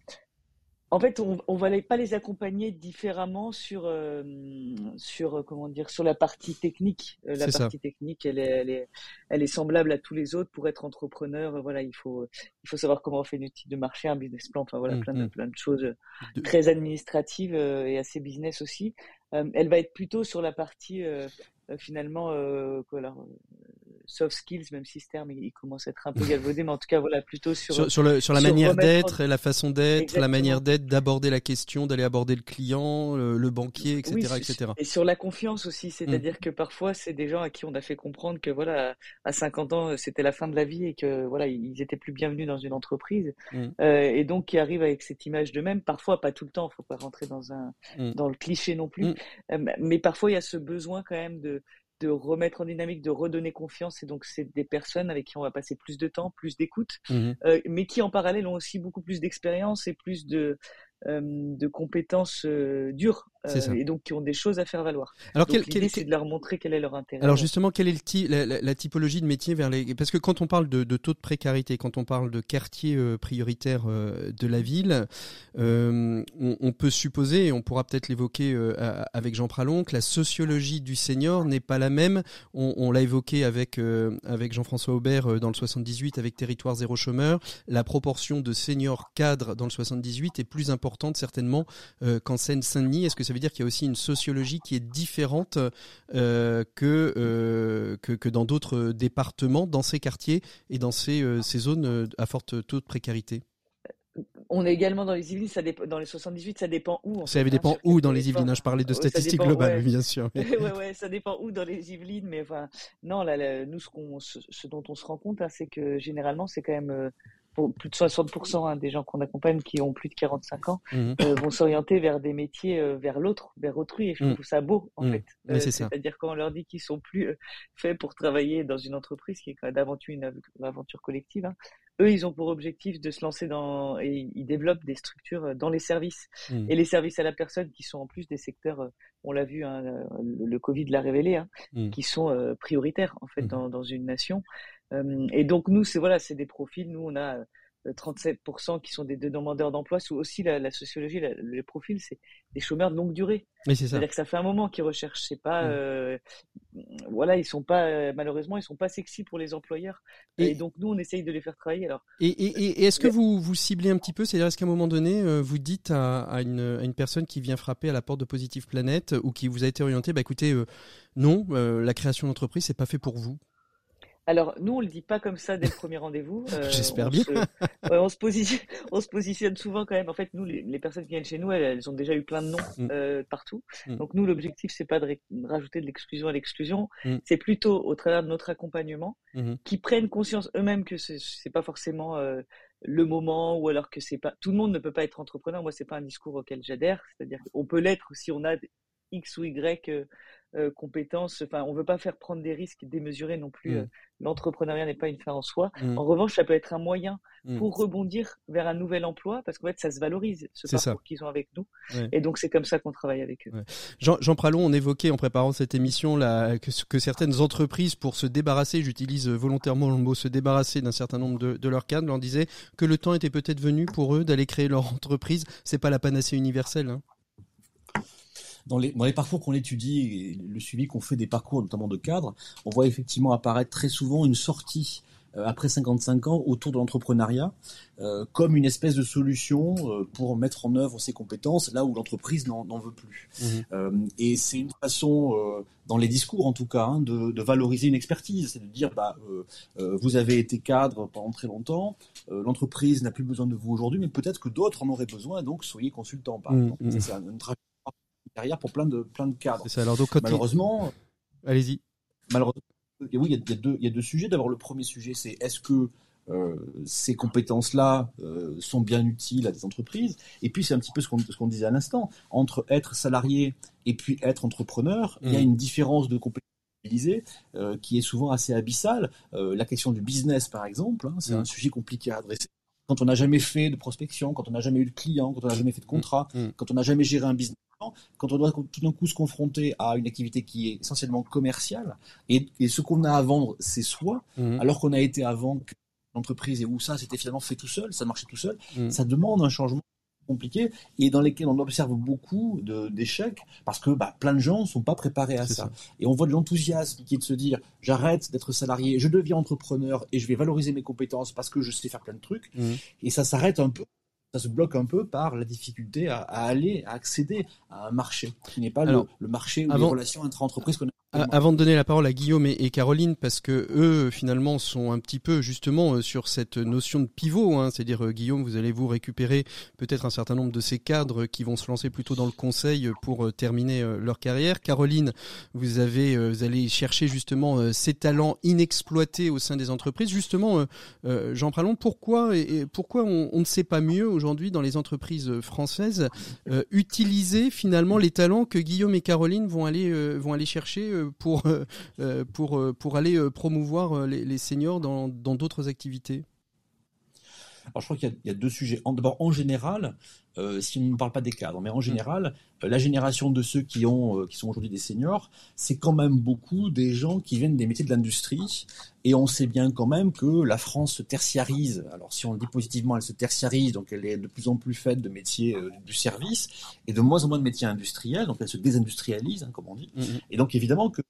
[SPEAKER 8] en fait, on, on va pas les accompagner différemment sur euh, sur euh, comment dire sur la partie technique. Euh, la partie technique, elle est, elle est elle est semblable à tous les autres. Pour être entrepreneur, voilà, il faut il faut savoir comment on fait une étude de marché, un business plan, enfin voilà, mmh, plein de mmh. plein de choses très administratives et assez business aussi. elle va être plutôt sur la partie finalement voilà, soft skills, même si ce terme il, commence à être un peu galvaudé, mais en tout cas voilà plutôt sur
[SPEAKER 1] sur, le, sur la manière d'être, la façon d'être, la manière d'être, d'aborder la question, d'aller aborder le client, le, banquier, etc., etc.
[SPEAKER 8] Et sur la confiance aussi, c'est-à-dire mm. que parfois c'est des gens à qui on a fait comprendre que voilà à 50 ans c'était la fin de la vie et que voilà ils étaient plus bienvenus dans une entreprise mm. euh, et donc qui arrivent avec cette image d'eux-mêmes. Parfois pas tout le temps, faut pas rentrer dans un mm. dans le cliché non plus, euh, mais parfois il y a ce besoin quand même de de remettre en dynamique, de redonner confiance. Et donc, c'est des personnes avec qui on va passer plus de temps, plus d'écoute, mmh euh, mais qui en parallèle ont aussi beaucoup plus d'expérience et plus de, de compétences euh, dures euh, et donc qui ont des choses à faire valoir.
[SPEAKER 1] Alors
[SPEAKER 8] donc, l'idée, c'est de leur montrer quel est leur intérêt.
[SPEAKER 1] Alors justement, quelle est le la, la, typologie de métier vers les parce que quand on parle de, de, taux de précarité, quand on parle de quartier euh, prioritaire euh, de la ville, on, on, peut supposer, et on pourra peut-être l'évoquer avec Jean Pralon, que la sociologie du senior n'est pas la même. On, on l'a évoqué avec avec Jean-François Aubert dans le 78 avec Territoire zéro chômeur. La proportion de seniors cadres dans le 78 est plus importante certainement qu'en Seine-Saint-Denis. Est-ce que ça veut dire qu'il y a aussi une sociologie qui est différente euh, que, euh, que, que dans d'autres départements, dans ces quartiers et dans ces, euh, ces zones à fort taux de précarité?
[SPEAKER 8] On est également dans les Yvelines, ça dépend, dans les 78, ça dépend où.
[SPEAKER 1] ça dépend où dans les Yvelines. Hein, je parlais de statistiques globales, bien sûr.
[SPEAKER 8] ouais, ouais, ça dépend où dans les Yvelines, mais enfin, non, là, nous, ce, qu'on, ce, dont on se rend compte, hein, c'est que généralement, c'est quand même plus de 60% hein, des gens qu'on accompagne qui ont plus de 45 ans mhm. euh, vont s'orienter vers des métiers euh, vers l'autre, vers autrui. Et je mhm. trouve ça beau, en
[SPEAKER 1] mhm.
[SPEAKER 8] fait.
[SPEAKER 1] Euh,
[SPEAKER 8] c'est-à-dire quand on leur dit qu'ils sont plus faits pour travailler dans une entreprise qui est d'aventure une, aventure collective, hein, eux, ils ont pour objectif de se lancer dans et ils développent des structures dans les services et les services à la personne qui sont en plus des secteurs, on l'a vu, hein, le, Covid l'a révélé, qui sont prioritaires en fait dans, dans une nation. Euh, et donc nous, c'est voilà, c'est des profils. Nous, on a 37% euh, qui sont des, demandeurs d'emploi. Aussi la, la sociologie, les profils, c'est des chômeurs de longue durée. C'est-à-dire que ça fait un moment qu'ils recherchent. C'est pas, mm. euh, voilà, ils sont pas malheureusement, ils sont pas sexy pour les employeurs. Et, donc nous, on essaye de les faire travailler. Alors.
[SPEAKER 1] Et, et, et est-ce que vous vous ciblez un petit peu? C'est-à-dire est-ce qu'à un moment donné, vous dites à, à, une, à, une, personne qui vient frapper à la porte de Positive Planète ou qui vous a été orienté, bah écoutez, non, la création d'entreprise, c'est pas fait pour vous?
[SPEAKER 8] Alors, nous, on le dit pas comme ça dès le premier rendez-vous.
[SPEAKER 1] Euh, J'espère bien.
[SPEAKER 8] on, se positionne, on se positionne souvent quand même. En fait, nous, les, personnes qui viennent chez nous, elles, ont déjà eu plein de noms mm. euh, partout. Mm. Donc, nous, l'objectif, c'est pas de, rajouter de l'exclusion à l'exclusion. Mm. C'est plutôt, au travers de notre accompagnement, mm-hmm. qu'ils prennent conscience eux-mêmes que ce n'est pas forcément euh, le moment ou alors que c'est pas. Tout le monde ne peut pas être entrepreneur. Moi, c'est pas un discours auquel j'adhère. C'est-à-dire qu'on peut l'être si on a X ou Y euh, compétences. Enfin, on veut pas faire prendre des risques démesurés non plus. Mm. Euh, l'entrepreneuriat n'est pas une fin en soi. Mm. En revanche, ça peut être un moyen mm. pour rebondir vers un nouvel emploi parce qu'en fait, ça se valorise ce parcours qu'ils ont avec nous. Et donc, c'est comme ça qu'on travaille avec eux.
[SPEAKER 1] Jean, Jean Pralon, on évoquait en préparant cette émission là que, que certaines entreprises, pour se débarrasser, j'utilise volontairement le mot se débarrasser d'un certain nombre de, de leurs cadres, leur disaient que le temps était peut-être venu pour eux d'aller créer leur entreprise. C'est pas la panacée universelle. Hein
[SPEAKER 9] dans les, dans les parcours qu'on étudie, et le suivi qu'on fait des parcours, notamment de cadres, on voit effectivement apparaître très souvent une sortie euh, après 55 ans autour de l'entrepreneuriat euh, comme une espèce de solution euh, pour mettre en œuvre ses compétences là où l'entreprise n'en veut plus. Mmh. Euh, et c'est une façon, euh, dans les discours en tout cas, hein, de, de, valoriser une expertise, c'est de dire bah vous avez été cadre pendant très longtemps, l'entreprise n'a plus besoin de vous aujourd'hui, mais peut-être que d'autres en auraient besoin, donc soyez consultant par mmh. exemple. Mmh. C'est une, carrière pour plein de, plein de cadres.
[SPEAKER 1] Ça, alors donc,
[SPEAKER 9] malheureusement,
[SPEAKER 1] allez-y.
[SPEAKER 9] Malheureusement, oui, il y, a, deux, il y a deux sujets. D'abord, le premier sujet, c'est est-ce que euh, ces compétences-là euh, sont bien utiles à des entreprises? Et puis c'est un petit peu ce qu'on qu'on disait à l'instant. Entre être salarié et puis être entrepreneur, il y a mmh. une différence de compétences euh, qui est souvent assez abyssale. La question du business, par exemple, hein, c'est mmh. un sujet compliqué à adresser. Quand on n'a jamais fait de prospection, quand on n'a jamais eu de client, quand on n'a jamais fait de contrat, mmh. quand on n'a jamais géré un business quand on doit tout d'un coup se confronter à une activité qui est essentiellement commerciale, et, ce qu'on a à vendre, c'est soi, mhm. alors qu'on a été avant l'entreprise et où ça c'était finalement fait tout seul, ça marchait tout seul, mhm. ça demande un changement compliqué et dans lesquels on observe beaucoup d'échecs parce que bah, plein de gens ne sont pas préparés à ça. Et on voit de l'enthousiasme qui est de se dire j'arrête d'être salarié, je deviens entrepreneur et je vais valoriser mes compétences parce que je sais faire plein de trucs. Mhm. Et ça s'arrête un peu ça se bloque un peu par la difficulté à, aller, à accéder à un marché qui n'est pas le, marché ou les relations entre entreprises qu'on a
[SPEAKER 1] avant de donner la parole à Guillaume et, Caroline, parce que eux finalement sont un petit peu justement euh, sur cette notion de pivot, hein, c'est-à-dire euh, Guillaume, vous allez vous récupérer peut-être un certain nombre de ces cadres qui vont se lancer plutôt dans le conseil pour euh, terminer leur carrière. Caroline, vous avez, vous allez chercher justement ces talents inexploités au sein des entreprises. Justement, Jean Pralon, pourquoi et, pourquoi on, on, ne sait pas mieux aujourd'hui dans les entreprises françaises utiliser finalement les talents que Guillaume et Caroline vont aller vont aller chercher pour, euh, euh, pour, euh, pour aller promouvoir les, seniors dans d'autres activités
[SPEAKER 9] Alors je crois qu'il y, a deux sujets. D'abord, en général, euh, si on ne parle pas des cadres, mais en général, euh, la génération de ceux qui ont, euh, qui sont aujourd'hui des seniors, c'est quand même beaucoup des gens qui viennent des métiers de l'industrie. Et on sait bien quand même que la France se tertiarise. Alors si on le dit positivement, elle se tertiarise, donc elle est de plus en plus faite de métiers du service et de moins en moins de métiers industriels. Donc elle se désindustrialise, hein, comme on dit. Mm-hmm. Et donc évidemment que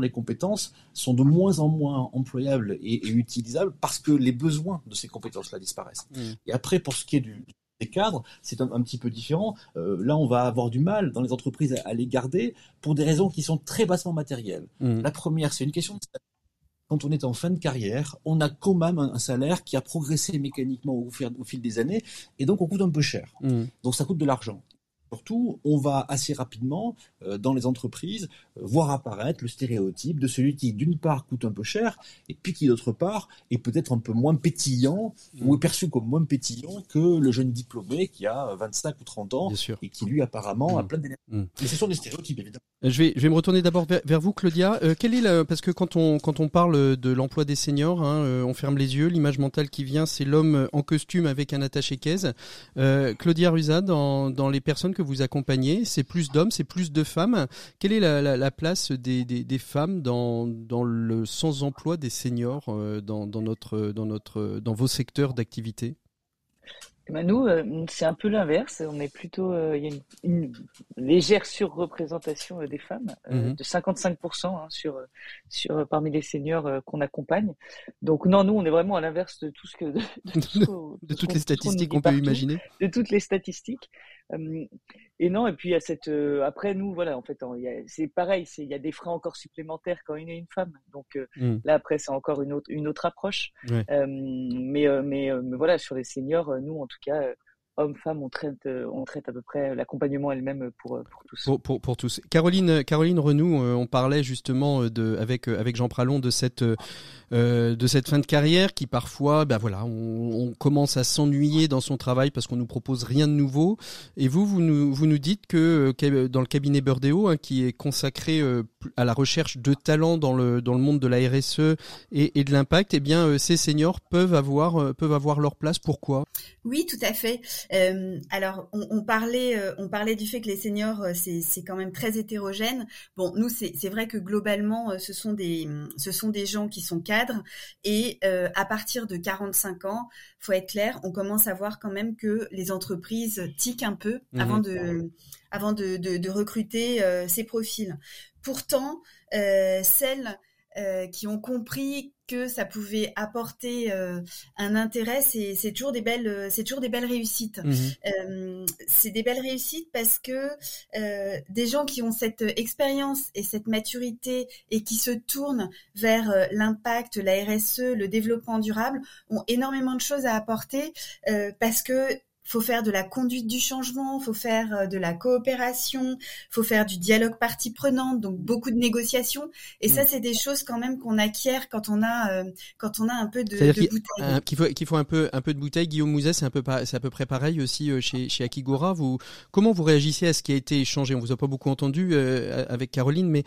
[SPEAKER 9] les compétences sont de moins en moins employables et, utilisables parce que les besoins de ces compétences-là disparaissent. Mm. Et après, pour ce qui est du, des cadres, c'est un, petit peu différent. Euh, là, on va avoir du mal dans les entreprises à, les garder pour des raisons qui sont très bassement matérielles. Mm. La première, c'est une question de salaire. Quand on est en fin de carrière, on a quand même un, salaire qui a progressé mécaniquement au, fil des années, et donc on coûte un peu cher. Mm. Donc ça coûte de l'argent. Surtout, on va assez rapidement, euh, dans les entreprises, euh, voir apparaître le stéréotype de celui qui, d'une part, coûte un peu cher, et puis qui, d'autre part, est peut-être un peu moins pétillant, mm. ou est perçu comme moins pétillant que le jeune diplômé qui a 25 ou 30 ans, et qui, lui, apparemment, a mm. plein d'énergie. Mm. Mais ce sont des stéréotypes, évidemment.
[SPEAKER 1] Euh, je vais, je vais me retourner d'abord vers, vous, Claudia. Euh, quel est la, parce que quand on, quand on parle de l'emploi des seniors, hein, on ferme les yeux, l'image mentale qui vient, c'est l'homme en costume avec un attaché-caisse. Claudia Ruza, dans, dans les personnes que vous accompagnez, c'est plus d'hommes, c'est plus de femmes. Quelle est la, place des, des, femmes dans, dans le sans-emploi des seniors euh, dans, dans, notre, dans, notre, dans vos secteurs d'activité?
[SPEAKER 8] Eh ben, nous, euh, c'est un peu l'inverse. On est plutôt, euh, il y a une, légère surreprésentation des femmes, mhm. de 55% hein, sur, sur parmi les seniors qu'on accompagne. Donc non, nous, on est vraiment à l'inverse de tout ce que de,
[SPEAKER 1] de toutes les statistiques qu'on peut imaginer.
[SPEAKER 8] De toutes les statistiques. Et non, et puis il y a cette. Après, nous, voilà, en fait, c'est pareil, il y a des frais encore supplémentaires quand il y a une femme. Donc mmh. là, après, c'est encore une autre, une autre approche. Mais, mais, mais, voilà, sur les seniors, nous, en tout cas, hommes-femmes, on traite, euh, on traite à peu près l'accompagnement elle-même pour, euh, pour tous.
[SPEAKER 1] Pour, pour, tous. Caroline, Caroline Renou, euh, on parlait justement de, avec, avec Jean Pralon de cette, de cette fin de carrière qui parfois, ben voilà, on, commence à s'ennuyer dans son travail parce qu'on nous propose rien de nouveau. Et vous, vous nous, vous nous dites que dans le cabinet Burdeo, hein, qui est consacré à la recherche de talents dans le, dans le monde de la RSE et, et de l'impact, eh bien, ces seniors peuvent avoir, peuvent avoir leur place. Pourquoi?
[SPEAKER 6] Oui, tout à fait. Euh, alors, on, on parlait, euh, on parlait du fait que les seniors, euh, c'est quand même très hétérogène. Bon, nous, c'est vrai que globalement, ce sont des, ce sont des gens qui sont cadres et à partir de 45 ans, faut être clair, on commence à voir quand même que les entreprises tiquent un peu mmh avant de, avant de, de, de recruter ces profils. Pourtant, celles qui ont compris que ça pouvait apporter euh, un intérêt, c'est toujours des belles, euh, c'est toujours des belles réussites. Mmh euh, c'est des belles réussites parce que des gens qui ont cette expérience et cette maturité et qui se tournent vers l'impact, la RSE, le développement durable, ont énormément de choses à apporter parce que faut faire de la conduite du changement, faut faire euh, de la coopération, faut faire du dialogue partie prenante, donc beaucoup de négociations. Et ça, mm. c'est des choses quand même qu'on acquiert quand on a euh, quand on a un peu de, de bouteille.
[SPEAKER 1] Qu'il faut qu'il faut un peu un peu de bouteille. Guillaume Mouzet, c'est un peu c'est à peu près pareil aussi euh, chez chez Akigora. Vous comment vous réagissez à ce qui a été échangé? On vous a pas beaucoup entendu avec Caroline, mais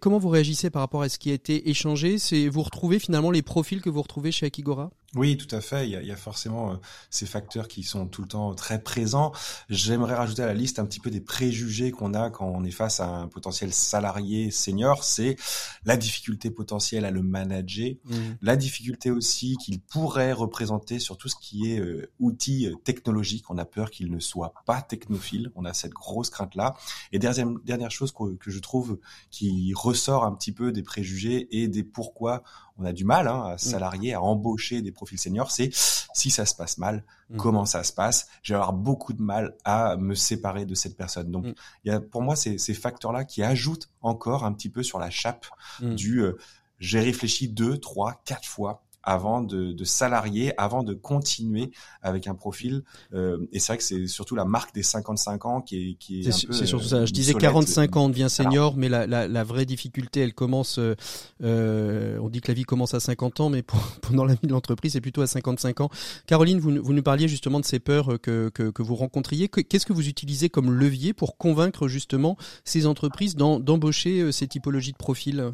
[SPEAKER 1] comment vous réagissez par rapport à ce qui a été échangé? C'est vous retrouvez finalement les profils que vous retrouvez chez Akigora?
[SPEAKER 7] Oui, tout à fait. Il y a, il y a forcément euh, ces facteurs qui sont tout le temps très présents. J'aimerais rajouter à la liste un petit peu des préjugés qu'on a quand on est face à un potentiel salarié senior. C'est la difficulté potentielle à le manager, mmh. la difficulté aussi qu'il pourrait représenter sur tout ce qui est euh, outils euh, technologiques. On a peur qu'il ne soit pas technophile. On a cette grosse crainte-là. Et dernière, dernière chose que, que je trouve qui ressort un petit peu des préjugés et des pourquoi on a du mal hein, à mmh. salarier, à embaucher des profils seniors, c'est si ça se passe mal, mmh. comment ça se passe, je vais avoir beaucoup de mal à me séparer de cette personne. Donc, mmh. il y a pour moi ces, ces facteurs-là qui ajoutent encore un petit peu sur la chape du euh, j'ai réfléchi deux, trois, quatre fois avant de, de salarier, avant de continuer avec un profil. Euh, et c'est vrai que c'est surtout la marque des 55 ans qui est, qui est,
[SPEAKER 1] C'est surtout ça. Je disais 45 ans, on devient senior, mais la, la, la, vraie difficulté, elle commence. Euh, euh on dit que la vie commence à 50 ans, mais pour, pendant la vie de l'entreprise, c'est plutôt à 55 ans. Caroline, vous, vous nous parliez justement de ces peurs que, que, que vous rencontriez. Qu'est-ce que vous utilisez comme levier pour convaincre justement ces entreprises d'embaucher euh, ces typologies de profils?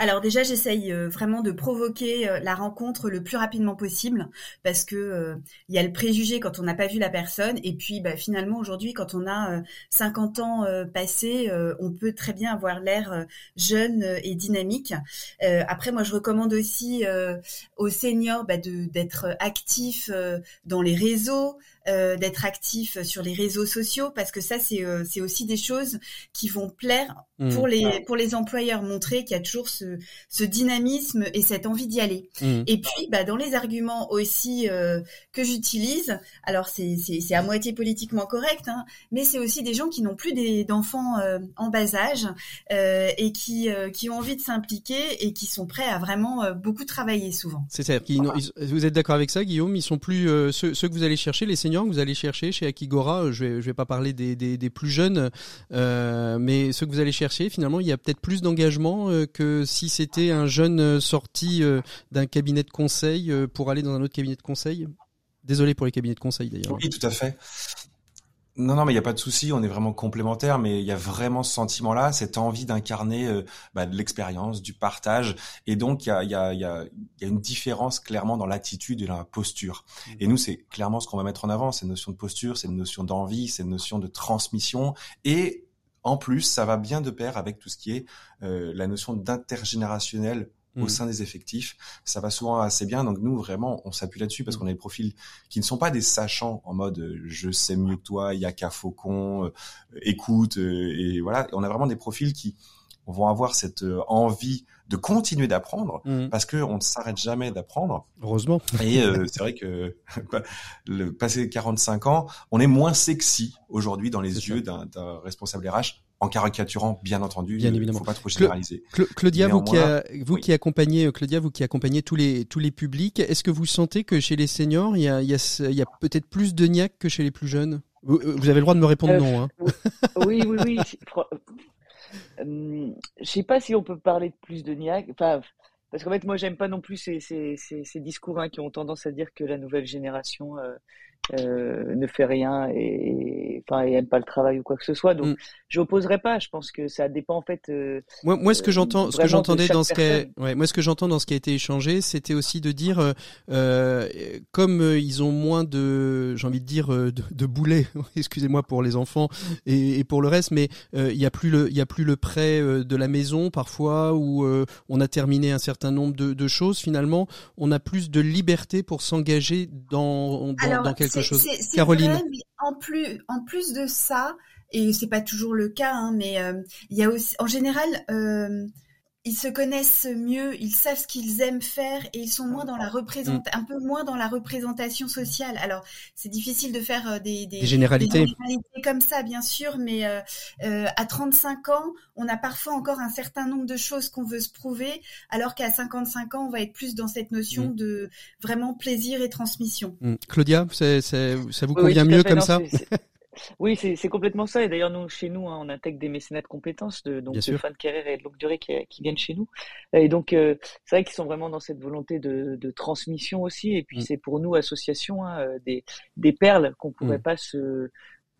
[SPEAKER 6] Alors déjà, j'essaye euh, vraiment de provoquer euh, la rencontre le plus rapidement possible parce que euh, il y a le préjugé quand on n'a pas vu la personne et puis bah, finalement aujourd'hui, quand on a 50 ans passés, on peut très bien avoir l'air jeune et dynamique. après, moi, je recommande aussi aux seniors bah, d'être actifs dans les réseaux, euh, d'être actif sur les réseaux sociaux parce que ça c'est euh, c'est aussi des choses qui vont plaire mmh. pour les pour les employeurs montrer qu'il y a toujours ce, ce dynamisme et cette envie d'y aller. Mmh. et puis bah, dans les arguments aussi euh, que j'utilise alors c'est c'est à moitié politiquement correct hein, mais c'est aussi des gens qui n'ont plus d'enfants en bas âge et qui qui ont envie de s'impliquer et qui sont prêts à vraiment beaucoup travailler souvent.
[SPEAKER 1] C'est ça vous êtes d'accord avec ça Guillaume? Ils sont plus ceux, ceux que vous allez chercher les que vous allez chercher chez Akigora, euh, je vais, vais pas parler des, plus jeunes, euh, mais ceux que vous allez chercher, finalement, il y a peut-être plus d'engagement euh, que si c'était un jeune sorti d'un cabinet de conseil pour aller dans un autre cabinet de conseil. Désolé pour les cabinets de conseil d'ailleurs.
[SPEAKER 7] Oui, tout à fait. Non, non, mais il n'y a pas de souci, on est vraiment complémentaires, mais il y a vraiment ce sentiment-là, cette envie d'incarner euh, bah, de l'expérience, du partage, et donc il y a, y, a, y, a, y a, une différence clairement dans l'attitude et dans la posture. Et nous, c'est clairement ce qu'on va mettre en avant, cette notion de posture, cette notion d'envie, cette notion de transmission, et en plus, ça va bien de pair avec tout ce qui est euh, la notion d'intergénérationnel au mm. sein des effectifs. Ça va souvent assez bien. Donc nous, vraiment, on s'appuie là-dessus parce mm. qu'on a des profils qui ne sont pas des sachants en mode euh, je sais mieux que toi, il y a qu'à faucon, euh, écoute, euh, et voilà. On a vraiment des profils qui vont avoir cette envie de continuer d'apprendre mm. parce que on ne s'arrête jamais d'apprendre.
[SPEAKER 1] Heureusement.
[SPEAKER 7] Et c'est vrai que le passé 45 ans, on est moins sexy aujourd'hui dans les yeux d'un responsable RH en caricaturant, bien entendu. Bien évidemment. Faut pas trop généraliser.
[SPEAKER 1] Claudia, vous qui, vous qui accompagnez, euh, Claudia, vous qui accompagnez tous les tous les publics, est-ce que vous sentez que chez les seniors, il y a, il y a, a peut-être plus de niaque que chez les plus jeunes? Vous, euh, avez le droit de me répondre euh, non. Hein.
[SPEAKER 8] Oui, oui, oui. Je sais pas si on peut parler de plus de niaque. Enfin, parce qu'en fait, moi, j'aime pas non plus ces, ces, ces, ces discours hein, qui ont tendance à dire que la nouvelle génération euh, ne fait rien et enfin et aime pas le travail ou quoi que ce soit. Donc mm. je n'opposerai pas. Je pense que ça dépend en fait. Euh,
[SPEAKER 1] moi, moi, ce que j'entends, ce que j'entendais dans ce qui, a, ouais, moi, ce que j'entends dans ce qui a été échangé, c'était aussi de dire, euh, euh comme ils ont moins de, j'ai envie de dire, de, de boulets. Excusez-moi pour les enfants et, et, pour le reste, mais il y a plus le, il y a plus le prêt de la maison parfois où on a terminé un certain nombre de, de, choses. Finalement, on a plus de liberté pour s'engager dans, dans, dans quelque chose. Caroline.
[SPEAKER 6] Vrai, mais en plus, en plus de ça, et c'est pas toujours le cas, hein, mais euh, il y a aussi, en général, euh, ils se connaissent mieux, ils savent ce qu'ils aiment faire et ils sont moins dans la représent mm. un peu moins dans la représentation sociale. Alors c'est difficile de faire euh, des,
[SPEAKER 1] des, généralités.
[SPEAKER 6] comme ça, bien sûr, mais euh, euh, à 35 ans, on a parfois encore un certain nombre de choses qu'on veut se prouver, alors qu'à 55 ans, on va être plus dans cette notion mm. de vraiment plaisir et transmission.
[SPEAKER 1] Mm. Claudia, ça vous convient mieux comme ça
[SPEAKER 8] oui, c'est complètement ça. Et d'ailleurs, nous, chez nous, hein, on intègre des mécénats de compétences, de, donc de fin de carrière et de longue durée qui, qui viennent chez nous. Et donc, euh, c'est vrai qu'ils sont vraiment dans cette volonté de, de transmission aussi. Et puis, mmh. c'est pour nous, association, hein, euh, des, des perles qu'on pourrait mmh. pas se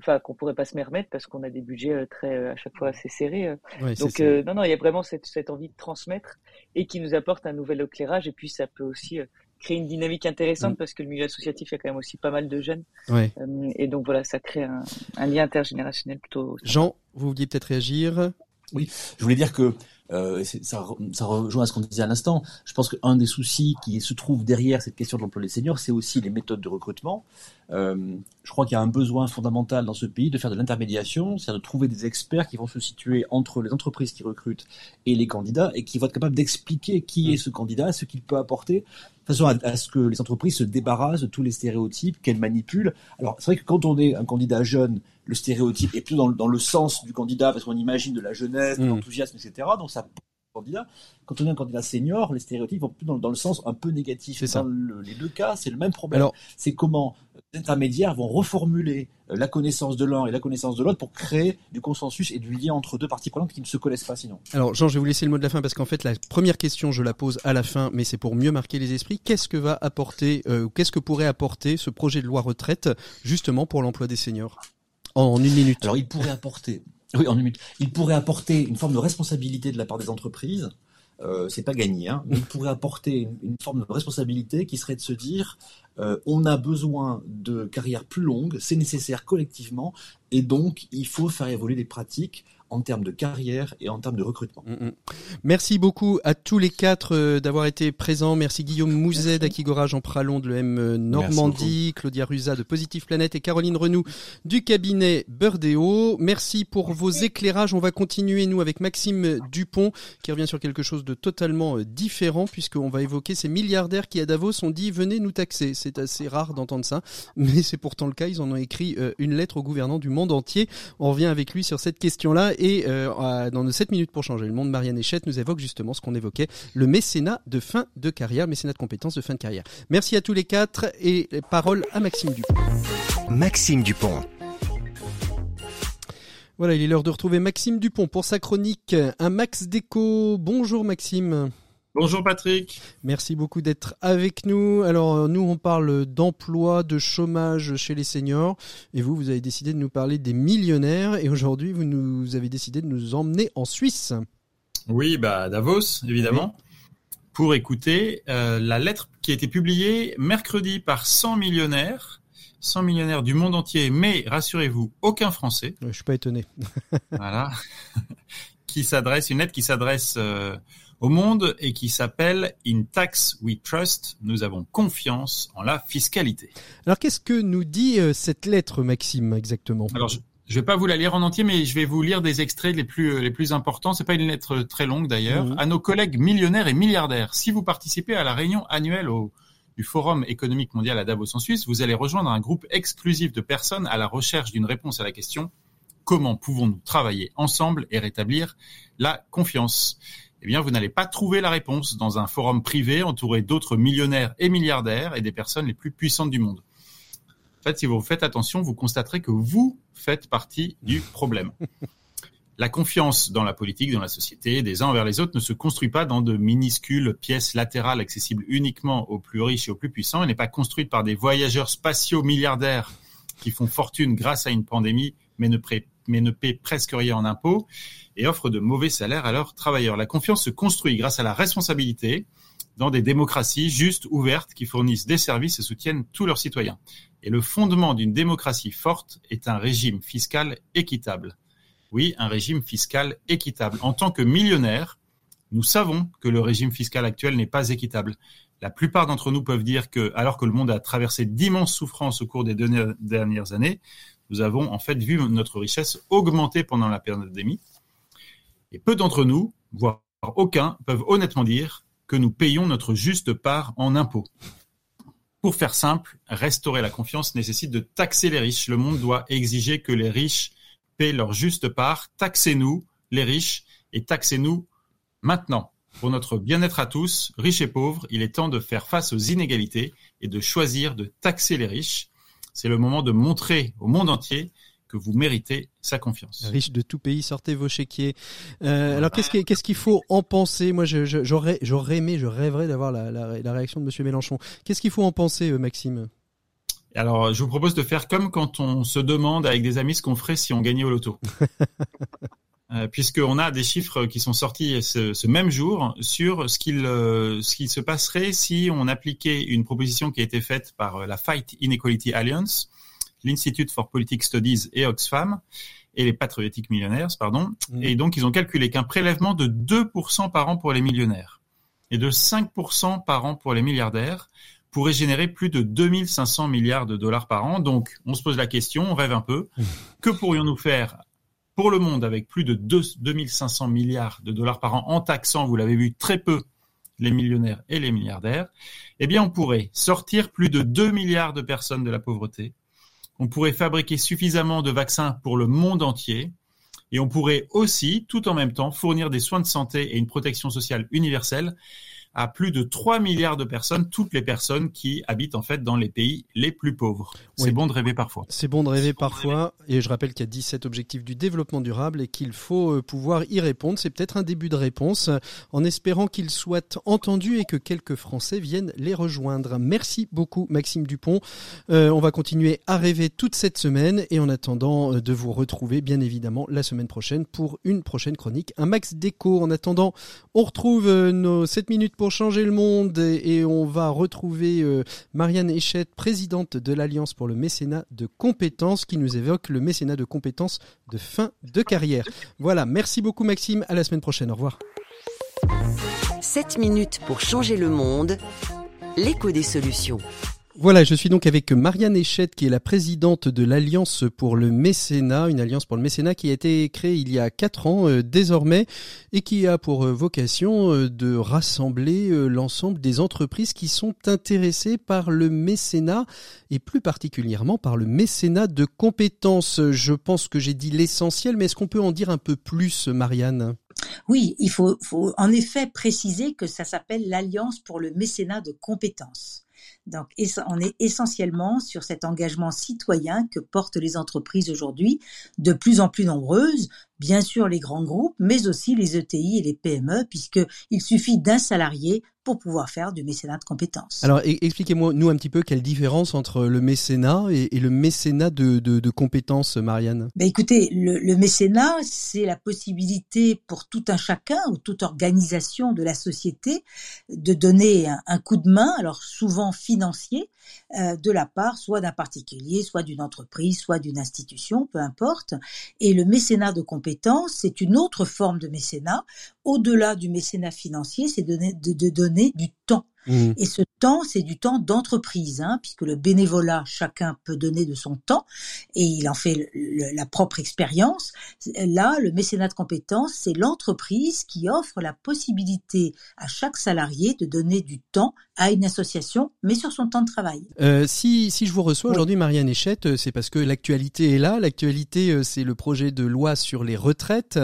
[SPEAKER 8] enfin qu'on pourrait pas se permettre parce qu'on a des budgets euh, très à chaque fois assez serrés. Donc non non, il y a vraiment cette, cette envie de transmettre et qui nous apporte un nouvel éclairage et puis ça peut aussi créer une dynamique intéressante mm. parce que le milieu associatif, il y a quand même aussi pas mal de jeunes.
[SPEAKER 1] Ouais.
[SPEAKER 8] Euh, et donc voilà, ça crée un, un lien intergénérationnel plutôt.
[SPEAKER 1] Jean, vous vouliez peut-être réagir?
[SPEAKER 9] Oui, je voulais dire que euh, ça, ça rejoint à ce qu'on disait à l'instant. Je pense qu'un des soucis qui se trouve derrière cette question de l'emploi des seniors, c'est aussi les méthodes de recrutement. Euh, je crois qu'il y a un besoin fondamental dans ce pays de faire de l'intermédiation, c'est-à-dire de trouver des experts qui vont se situer entre les entreprises qui recrutent et les candidats et qui vont être capables d'expliquer qui est ce candidat, ce qu'il peut apporter, de façon à, ce que les entreprises se débarrassent de tous les stéréotypes qu'elles manipulent. Alors c'est vrai que quand on est un candidat jeune, le stéréotype est plus dans, dans le sens du candidat parce qu'on imagine de la jeunesse, de mmh. l'enthousiasme, etc. Donc ça candidat. Quand on est un candidat senior, les stéréotypes vont plus dans, le sens un peu négatif. Dans les deux cas, c'est le même problème. C'est comment les intermédiaires vont reformuler euh, la connaissance de l'un et la connaissance de l'autre pour créer du consensus et du lien entre deux parties prenantes qui ne se connaissent pas sinon.
[SPEAKER 1] Alors Jean, je vais vous laisser le mot de la fin parce qu'en fait la première question je la pose à la fin, mais c'est pour mieux marquer les esprits. Qu'est-ce que va apporter, euh, qu'est-ce que pourrait apporter ce projet de loi retraite justement pour l'emploi des seniors? En une minute.
[SPEAKER 9] Alors il pourrait apporter oui, en une minute. Il pourrait apporter une forme de responsabilité de la part des entreprises. Euh, c'est pas gagné, hein, il pourrait apporter une, une, forme de responsabilité qui serait de se dire euh, on a besoin de carrières plus longues, c'est nécessaire collectivement, et donc il faut faire évoluer les pratiques en termes de carrière et en termes de recrutement. Mm,
[SPEAKER 1] mm. Merci beaucoup à tous les quatre euh, d'avoir été présents. Merci Guillaume Mouzet d'Akigora, Jean Pralon de l'EM euh, Normandie, Claudia Ruza de Positive Planète et Caroline Renou du cabinet Burdeo. Merci pour vos éclairages. On va continuer, nous, avec Maxime Dupont, qui revient sur quelque chose de totalement euh, différent, puisqu'on va évoquer ces milliardaires qui, à Davos, ont dit « venez nous taxer ». C'est assez rare d'entendre ça, mais c'est pourtant le cas. Ils en ont écrit une lettre au gouvernant du monde entier. On revient avec lui sur cette question-là et euh, dans nos 7 minutes pour changer le monde, Marianne Echette nous évoque justement ce qu'on évoquait, le mécénat de fin de carrière, mécénat de compétences de fin de carrière. Merci à tous les quatre et parole à Maxime Dupont.
[SPEAKER 10] Maxime Dupont.
[SPEAKER 1] Voilà, il est l'heure de retrouver Maxime Dupont pour sa chronique Un Max Déco. Bonjour Maxime.
[SPEAKER 11] Bonjour Patrick.
[SPEAKER 1] Merci beaucoup d'être avec nous. Alors euh, nous on parle d'emploi, de chômage chez les seniors et vous vous avez décidé de nous parler des millionnaires et aujourd'hui vous nous avez décidé de nous emmener en Suisse.
[SPEAKER 11] Oui, bah Davos évidemment. Pour écouter euh, la lettre qui a été publiée mercredi par 100 millionnaires 100 millionnaires du monde entier, mais rassurez-vous, aucun Français.
[SPEAKER 1] Je suis pas étonné.
[SPEAKER 11] voilà. qui s'adresse, une lettre qui s'adresse euh, au monde et qui s'appelle In Tax We Trust. Nous avons confiance en la fiscalité.
[SPEAKER 1] Alors qu'est-ce que nous dit euh, cette lettre, Maxime, exactement?
[SPEAKER 11] Alors je, ne vais pas vous la lire en entier, mais je vais vous lire des extraits les plus euh, les plus importants. C'est pas une lettre très longue d'ailleurs. Mhm. À nos collègues millionnaires et milliardaires, si vous participez à la réunion annuelle au du Forum économique mondial à Davos en Suisse, vous allez rejoindre un groupe exclusif de personnes à la recherche d'une réponse à la question comment pouvons-nous travailler ensemble et rétablir la confiance? Eh bien, vous n'allez pas trouver la réponse dans un forum privé entouré d'autres millionnaires et milliardaires et des personnes les plus puissantes du monde. En fait, si vous faites attention, vous constaterez que vous faites partie du problème. La confiance dans la politique, dans la société, des uns envers les autres ne se construit pas dans de minuscules pièces latérales accessibles uniquement aux plus riches et aux plus puissants. Elle n'est pas construite par des voyageurs spatiaux milliardaires qui font fortune grâce à une pandémie, mais ne, mais ne paient presque rien en impôts et offrent de mauvais salaires à leurs travailleurs. La confiance se construit grâce à la responsabilité dans des démocraties justes, ouvertes, qui fournissent des services et soutiennent tous leurs citoyens. Et le fondement d'une démocratie forte est un régime fiscal équitable. Oui, un régime fiscal équitable. En tant que millionnaires, nous savons que le régime fiscal actuel n'est pas équitable. La plupart d'entre nous peuvent dire que, alors que le monde a traversé d'immenses souffrances au cours des dernières années, nous avons en fait vu notre richesse augmenter pendant la pandémie. Et peu d'entre nous, voire aucun, peuvent honnêtement dire que nous payons notre juste part en impôts. Pour faire simple, restaurer la confiance nécessite de taxer les riches. Le monde doit exiger que les riches paient leur juste part. Taxez-nous, les riches, et taxez-nous maintenant. Pour notre bien-être à tous, riches et pauvres, il est temps de faire face aux inégalités et de choisir de taxer les riches. C'est le moment de montrer au monde entier que vous méritez sa confiance.
[SPEAKER 1] Riche de tout pays, sortez vos chéquiers. Euh, alors qu'est-ce qu'il faut en penser? Moi, j'aurais j'aurais aimé, je rêverais d'avoir la, la, réaction de Monsieur Mélenchon. Qu'est-ce qu'il faut en penser, euh, Maxime?
[SPEAKER 11] Alors, je vous propose de faire comme quand on se demande avec des amis ce qu'on ferait si on gagnait au loto. Euh, puisqu'on a des chiffres qui sont sortis ce, même jour sur ce qu'il euh, ce qu'il se passerait si on appliquait une proposition qui a été faite par euh, la Fight Inequality Alliance, l'Institute for Politics Studies et Oxfam et les patriotiques millionnaires, pardon. Mmh. Et donc ils ont calculé qu'un prélèvement de 2% par an pour les millionnaires et de 5% par an pour les milliardaires pourrait générer plus de 2500 milliards de dollars par an. Donc, on se pose la question, on rêve un peu. Mmh. Que pourrions-nous faire pour le monde avec plus de 2, 2500 milliards de dollars par an en taxant, vous l'avez vu, très peu les millionnaires et les milliardaires, eh bien, on pourrait sortir plus de 2 milliards de personnes de la pauvreté. On pourrait fabriquer suffisamment de vaccins pour le monde entier. Et on pourrait aussi, tout en même temps, fournir des soins de santé et une protection sociale universelle à plus de 3 milliards de personnes, toutes les personnes qui habitent en fait dans les pays les plus pauvres. C'est bon de rêver parfois.
[SPEAKER 1] C'est bon de rêver parfois. Et je rappelle qu'il y a 17 objectifs du développement durable et qu'il faut euh, pouvoir y répondre. C'est peut-être un début de réponse en espérant qu'ils soient entendus et que quelques Français viennent les rejoindre. Merci beaucoup Maxime Dupont. Euh, on va continuer à rêver toute cette semaine et en attendant euh, de vous retrouver bien évidemment la semaine prochaine pour une prochaine chronique, un max d'écho. En attendant, on retrouve nos 7 minutes pour changer le monde et, on va retrouver Marianne Échette, présidente de l'Alliance pour le mécénat de compétences qui nous évoque le mécénat de compétences de fin de carrière. Voilà, merci beaucoup Maxime, à la semaine prochaine, au revoir.
[SPEAKER 2] 7 minutes pour changer le monde, l'écho des solutions.
[SPEAKER 1] Voilà, je suis donc avec Marianne Échette, qui est la présidente de l'Alliance pour le mécénat, une alliance pour le mécénat qui a été créée il y a quatre ans euh, désormais et qui a pour euh, vocation euh, de rassembler l'ensemble des entreprises qui sont intéressées par le mécénat et plus particulièrement par le mécénat de compétences. Je pense que j'ai dit l'essentiel, mais est-ce qu'on peut en dire un peu plus, Marianne?
[SPEAKER 12] Oui, il faut, faut, en effet préciser que ça s'appelle l'Alliance pour le mécénat de compétences. Donc, on est essentiellement sur cet engagement citoyen que portent les entreprises aujourd'hui, de plus en plus nombreuses, bien sûr les grands groupes, mais aussi les ETI et les PME, puisqu'il suffit d'un salarié pour pouvoir faire du mécénat de compétences.
[SPEAKER 1] Alors expliquez-moi, nous un petit peu, quelle différence entre le mécénat et, le mécénat de, de, compétences, Marianne?
[SPEAKER 12] Ben Écoutez, le, mécénat, c'est la possibilité pour tout un chacun ou toute organisation de la société de donner un, coup de main, alors souvent financier, euh, de la part soit d'un particulier, soit d'une entreprise, soit d'une institution, peu importe. Et le mécénat de compétences c'est une autre forme de mécénat. Au-delà du mécénat financier, c'est de, de, donner du temps Mmh. Et ce temps, c'est du temps d'entreprise, hein, puisque le bénévolat, chacun peut donner de son temps et il en fait la propre expérience. Là, le mécénat de compétences, c'est l'entreprise qui offre la possibilité à chaque salarié de donner du temps à une association, mais sur son temps de travail.
[SPEAKER 1] Euh, si, si je vous reçois aujourd'hui, Marianne Échette, euh, c'est parce que l'actualité est là. L'actualité, euh, c'est le projet de loi sur les retraites.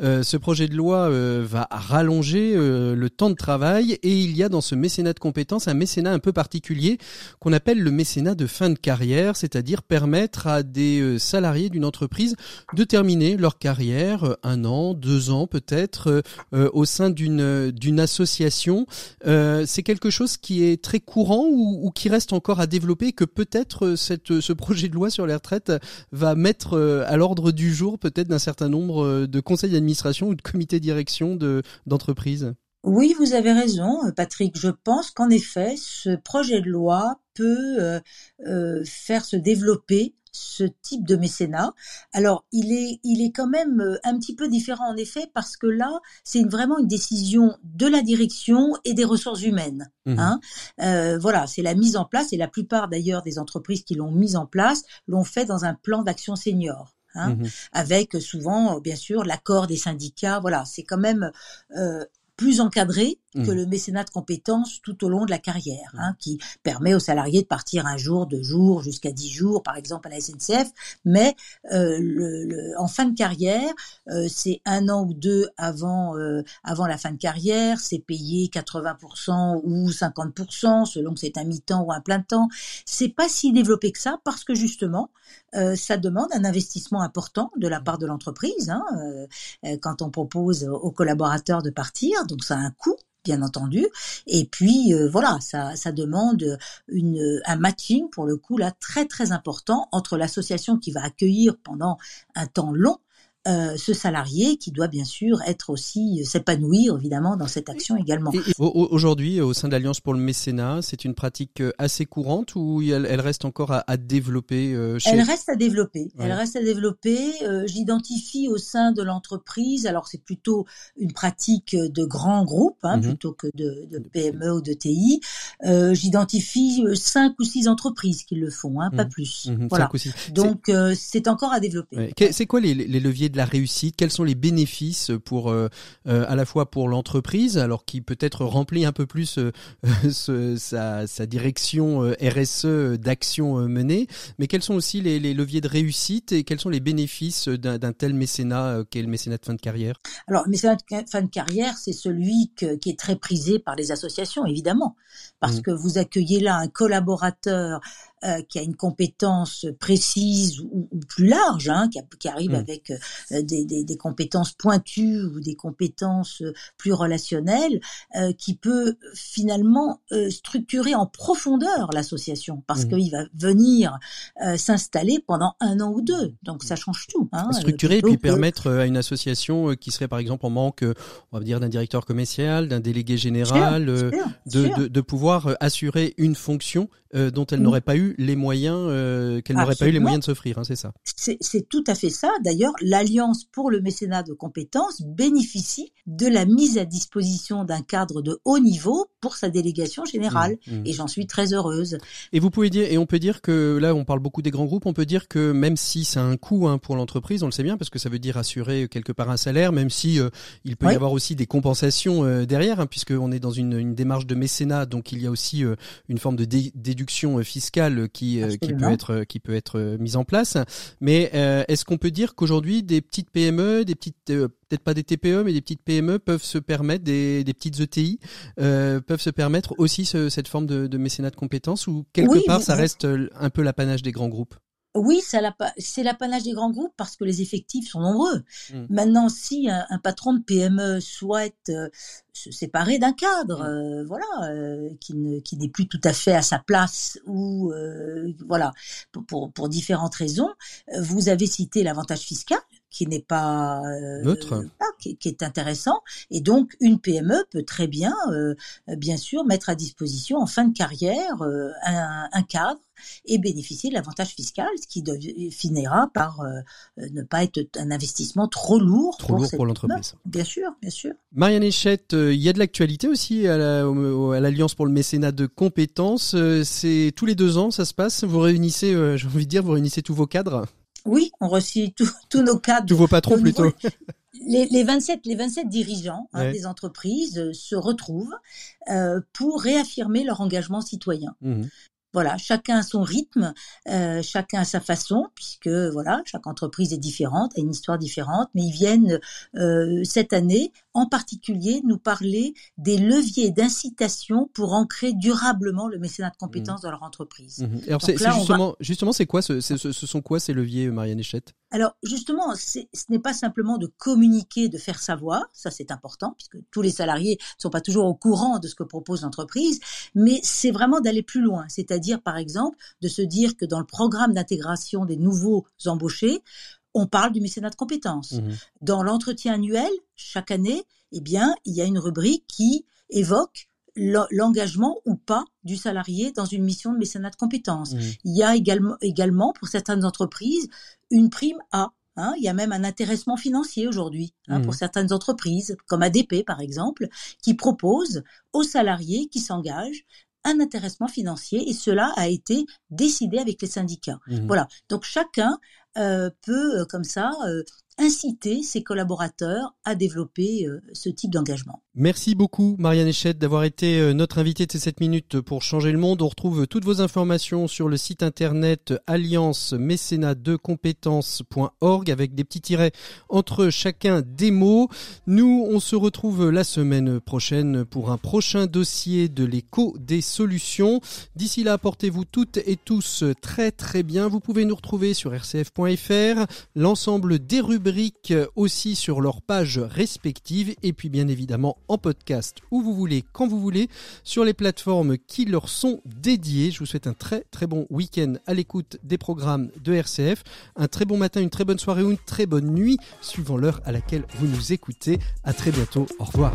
[SPEAKER 1] Euh, ce projet de loi euh, va rallonger le temps de travail et il y a dans ce mécénat de compétences, un mécénat un peu particulier qu'on appelle le mécénat de fin de carrière, c'est-à-dire permettre à des salariés d'une entreprise de terminer leur carrière un an, deux ans peut-être au sein d'une d'une association. c'est quelque chose qui est très courant ou, qui reste encore à développer que peut-être cette ce projet de loi sur les retraites va mettre à l'ordre du jour peut-être d'un certain nombre de conseils d'administration ou de comités de direction de d'entreprises?
[SPEAKER 12] Oui, vous avez raison, euh, Patrick. Je pense qu'en effet, ce projet de loi peut euh, euh, faire se développer ce type de mécénat. Alors, il est, il est quand même un petit peu différent en effet parce que là, c'est vraiment une décision de la direction et des ressources humaines. Mmh. Hein. voilà, c'est la mise en place et la plupart d'ailleurs des entreprises qui l'ont mise en place l'ont fait dans un plan d'action senior. Hein, mmh avec souvent, bien sûr, l'accord des syndicats. Voilà, c'est quand même plus encadré que mmh. le mécénat de compétences tout au long de la carrière, mmh. hein, qui permet aux salariés de partir un jour, deux jours, jusqu'à dix jours, par exemple à la SNCF. Mais euh, le, en fin de carrière, euh, c'est un an ou deux avant euh, avant la fin de carrière, c'est payé 80% ou 50% selon que c'est un mi-temps ou un plein temps. C'est pas si développé que ça parce que justement, ça demande un investissement important de la part de l'entreprise hein, quand on propose aux collaborateurs de partir, donc ça a un coût bien entendu. Et puis euh, voilà, ça, ça demande une, un matching pour le coup là très très important entre l'association qui va accueillir pendant un temps long euh, ce salarié qui doit bien sûr être aussi euh, s'épanouir évidemment dans cette action également.
[SPEAKER 1] Aujourd'hui, au sein de l'Alliance pour le mécénat, c'est une pratique euh, assez courante ou elle, elle reste encore à, à développer chez...
[SPEAKER 12] Elle reste à développer. Elle reste à développer. J'identifie au sein de l'entreprise, alors c'est plutôt une pratique de grands groupes hein, mhm. plutôt que de, de, PME ou de TI. J'identifie cinq ou six entreprises qui le font, hein, pas mhm. plus. Mhm. Voilà. Donc c'est encore à développer.
[SPEAKER 1] C'est quoi les, les leviers de la réussite Quels sont les bénéfices pour à la fois pour l'entreprise, alors qui peut-être remplit un peu plus sa, sa, direction RSE d'action menée, mais quels sont aussi les, les, leviers de réussite et quels sont les bénéfices d'un tel mécénat qu'est le mécénat de fin de carrière?
[SPEAKER 12] Alors, le mécénat de fin de carrière, c'est celui qui est très prisé par les associations, évidemment, parce mmh. que vous accueillez là un collaborateur euh, qui a une compétence précise ou, plus large, hein, qui, qui, arrive mmh. avec euh, des, des, des, compétences pointues ou des compétences euh, plus relationnelles, qui peut finalement structurer en profondeur l'association, parce mmh. qu'il va venir s'installer pendant un an ou deux. Donc ça change tout.
[SPEAKER 1] Hein, structurer et puis permettre à une association qui serait par exemple en manque, on va dire, d'un directeur commercial, d'un délégué général, de, de, de, pouvoir assurer une fonction dont elle n'aurait pas eu les moyens euh, qu'elle n'aurait pas eu les moyens de s'offrir, hein, c'est ça.
[SPEAKER 12] C'est tout à fait ça. D'ailleurs, l'Alliance pour le mécénat de compétences bénéficie de la mise à disposition d'un cadre de haut niveau pour sa délégation générale, mmh, mmh. et j'en suis très heureuse.
[SPEAKER 1] Et vous pouvez dire, et on peut dire que là, on parle beaucoup des grands groupes, on peut dire que même si c'est un coût hein, pour l'entreprise, on le sait bien, parce que ça veut dire assurer quelque part un salaire, même si euh, il peut y avoir aussi des compensations euh, derrière, hein, puisqu'on est dans une, une, démarche de mécénat, donc il y a aussi une forme de déduction fiscale qui, euh, qui peut être qui peut être euh, mise en place. Mais euh, est-ce qu'on peut dire qu'aujourd'hui des petites PME, des petites peut-être pas des TPE, mais des petites PME peuvent se permettre, des, des petites ETI peuvent se permettre aussi cette forme de, de, mécénat de compétences ou quelque part ça reste un peu l'apanage des grands groupes?
[SPEAKER 12] Oui, c'est l'apanage des grands groupes parce que les effectifs sont nombreux. Mmh. Maintenant, si un, patron de PME souhaite euh, se séparer d'un cadre, mmh. euh, voilà, euh, qui n'est plus tout à fait à sa place ou voilà, pour, pour, différentes raisons, vous avez cité l'avantage fiscal qui n'est pas
[SPEAKER 1] neutre,
[SPEAKER 12] qui, qui, est intéressant, et donc une PME peut très bien, bien sûr, mettre à disposition en fin de carrière un, un cadre et bénéficier de l'avantage fiscal, ce qui finira par euh, ne pas être un investissement trop lourd
[SPEAKER 1] trop pour, lourd pour l'entreprise.
[SPEAKER 12] Bien sûr, bien sûr.
[SPEAKER 1] Marianne Echette, euh, il y a de l'actualité aussi à l'Alliance pour le mécénat de compétences. Euh, c'est tous les deux ans, ça se passe. Vous réunissez, j'ai envie de dire, vous réunissez tous vos cadres.
[SPEAKER 12] Oui, on reçoit tous nos cadres.
[SPEAKER 1] Tous vos patrons plutôt.
[SPEAKER 12] Les, les, 27, les 27 dirigeants hein, des entreprises se retrouvent pour réaffirmer leur engagement citoyen. Mmh voilà, chacun a son rythme, euh, chacun a sa façon, puisque voilà, chaque entreprise est différente, a une histoire différente, mais ils viennent euh, cette année, en particulier, nous parler des leviers d'incitation pour ancrer durablement le mécénat de compétences mmh. dans leur entreprise.
[SPEAKER 1] Mmh. Alors c'est justement, justement, c'est quoi, ce, ce, sont quoi ces leviers, Marianne Echette
[SPEAKER 12] Alors justement, ce n'est pas simplement de communiquer, de faire savoir, ça c'est important, puisque tous les salariés ne sont pas toujours au courant de ce que propose l'entreprise, mais c'est vraiment d'aller plus loin, c'est-à-dire par exemple, de se dire que dans le programme d'intégration des nouveaux embauchés, on parle du mécénat de compétences. Mmh dans l'entretien annuel, chaque année, eh bien, il y a une rubrique qui évoque l'engagement ou pas du salarié dans une mission de mécénat de compétences. Mmh. Il y a également, également, pour certaines entreprises, une prime A. Hein, il y a même un intéressement financier aujourd'hui hein, pour mmh. certaines entreprises, comme ADP par exemple, qui propose aux salariés qui s'engagent un intéressement financier et cela a été décidé avec les syndicats. Mmh. Voilà. Donc chacun euh, peut euh, comme ça euh, inciter ses collaborateurs à développer ce type d'engagement.
[SPEAKER 1] Merci beaucoup Marianne Echette d'avoir été notre invitée de ces 7 minutes pour changer le monde. On retrouve toutes vos informations sur le site internet alliance mécénat de compétences.org avec des petits tirets entre chacun des mots. Nous, on se retrouve la semaine prochaine pour un prochain dossier de l'écho des solutions. D'ici là, portez-vous toutes et tous très très bien. Vous pouvez nous retrouver sur rcf.fr l'ensemble des aussi sur leurs pages respectives et puis bien évidemment en podcast où vous voulez, quand vous voulez, sur les plateformes qui leur sont dédiées. Je vous souhaite un très très bon week-end à l'écoute des programmes de RCF, un très bon matin, une très bonne soirée ou une très bonne nuit suivant l'heure à laquelle vous nous écoutez. À très bientôt, au revoir.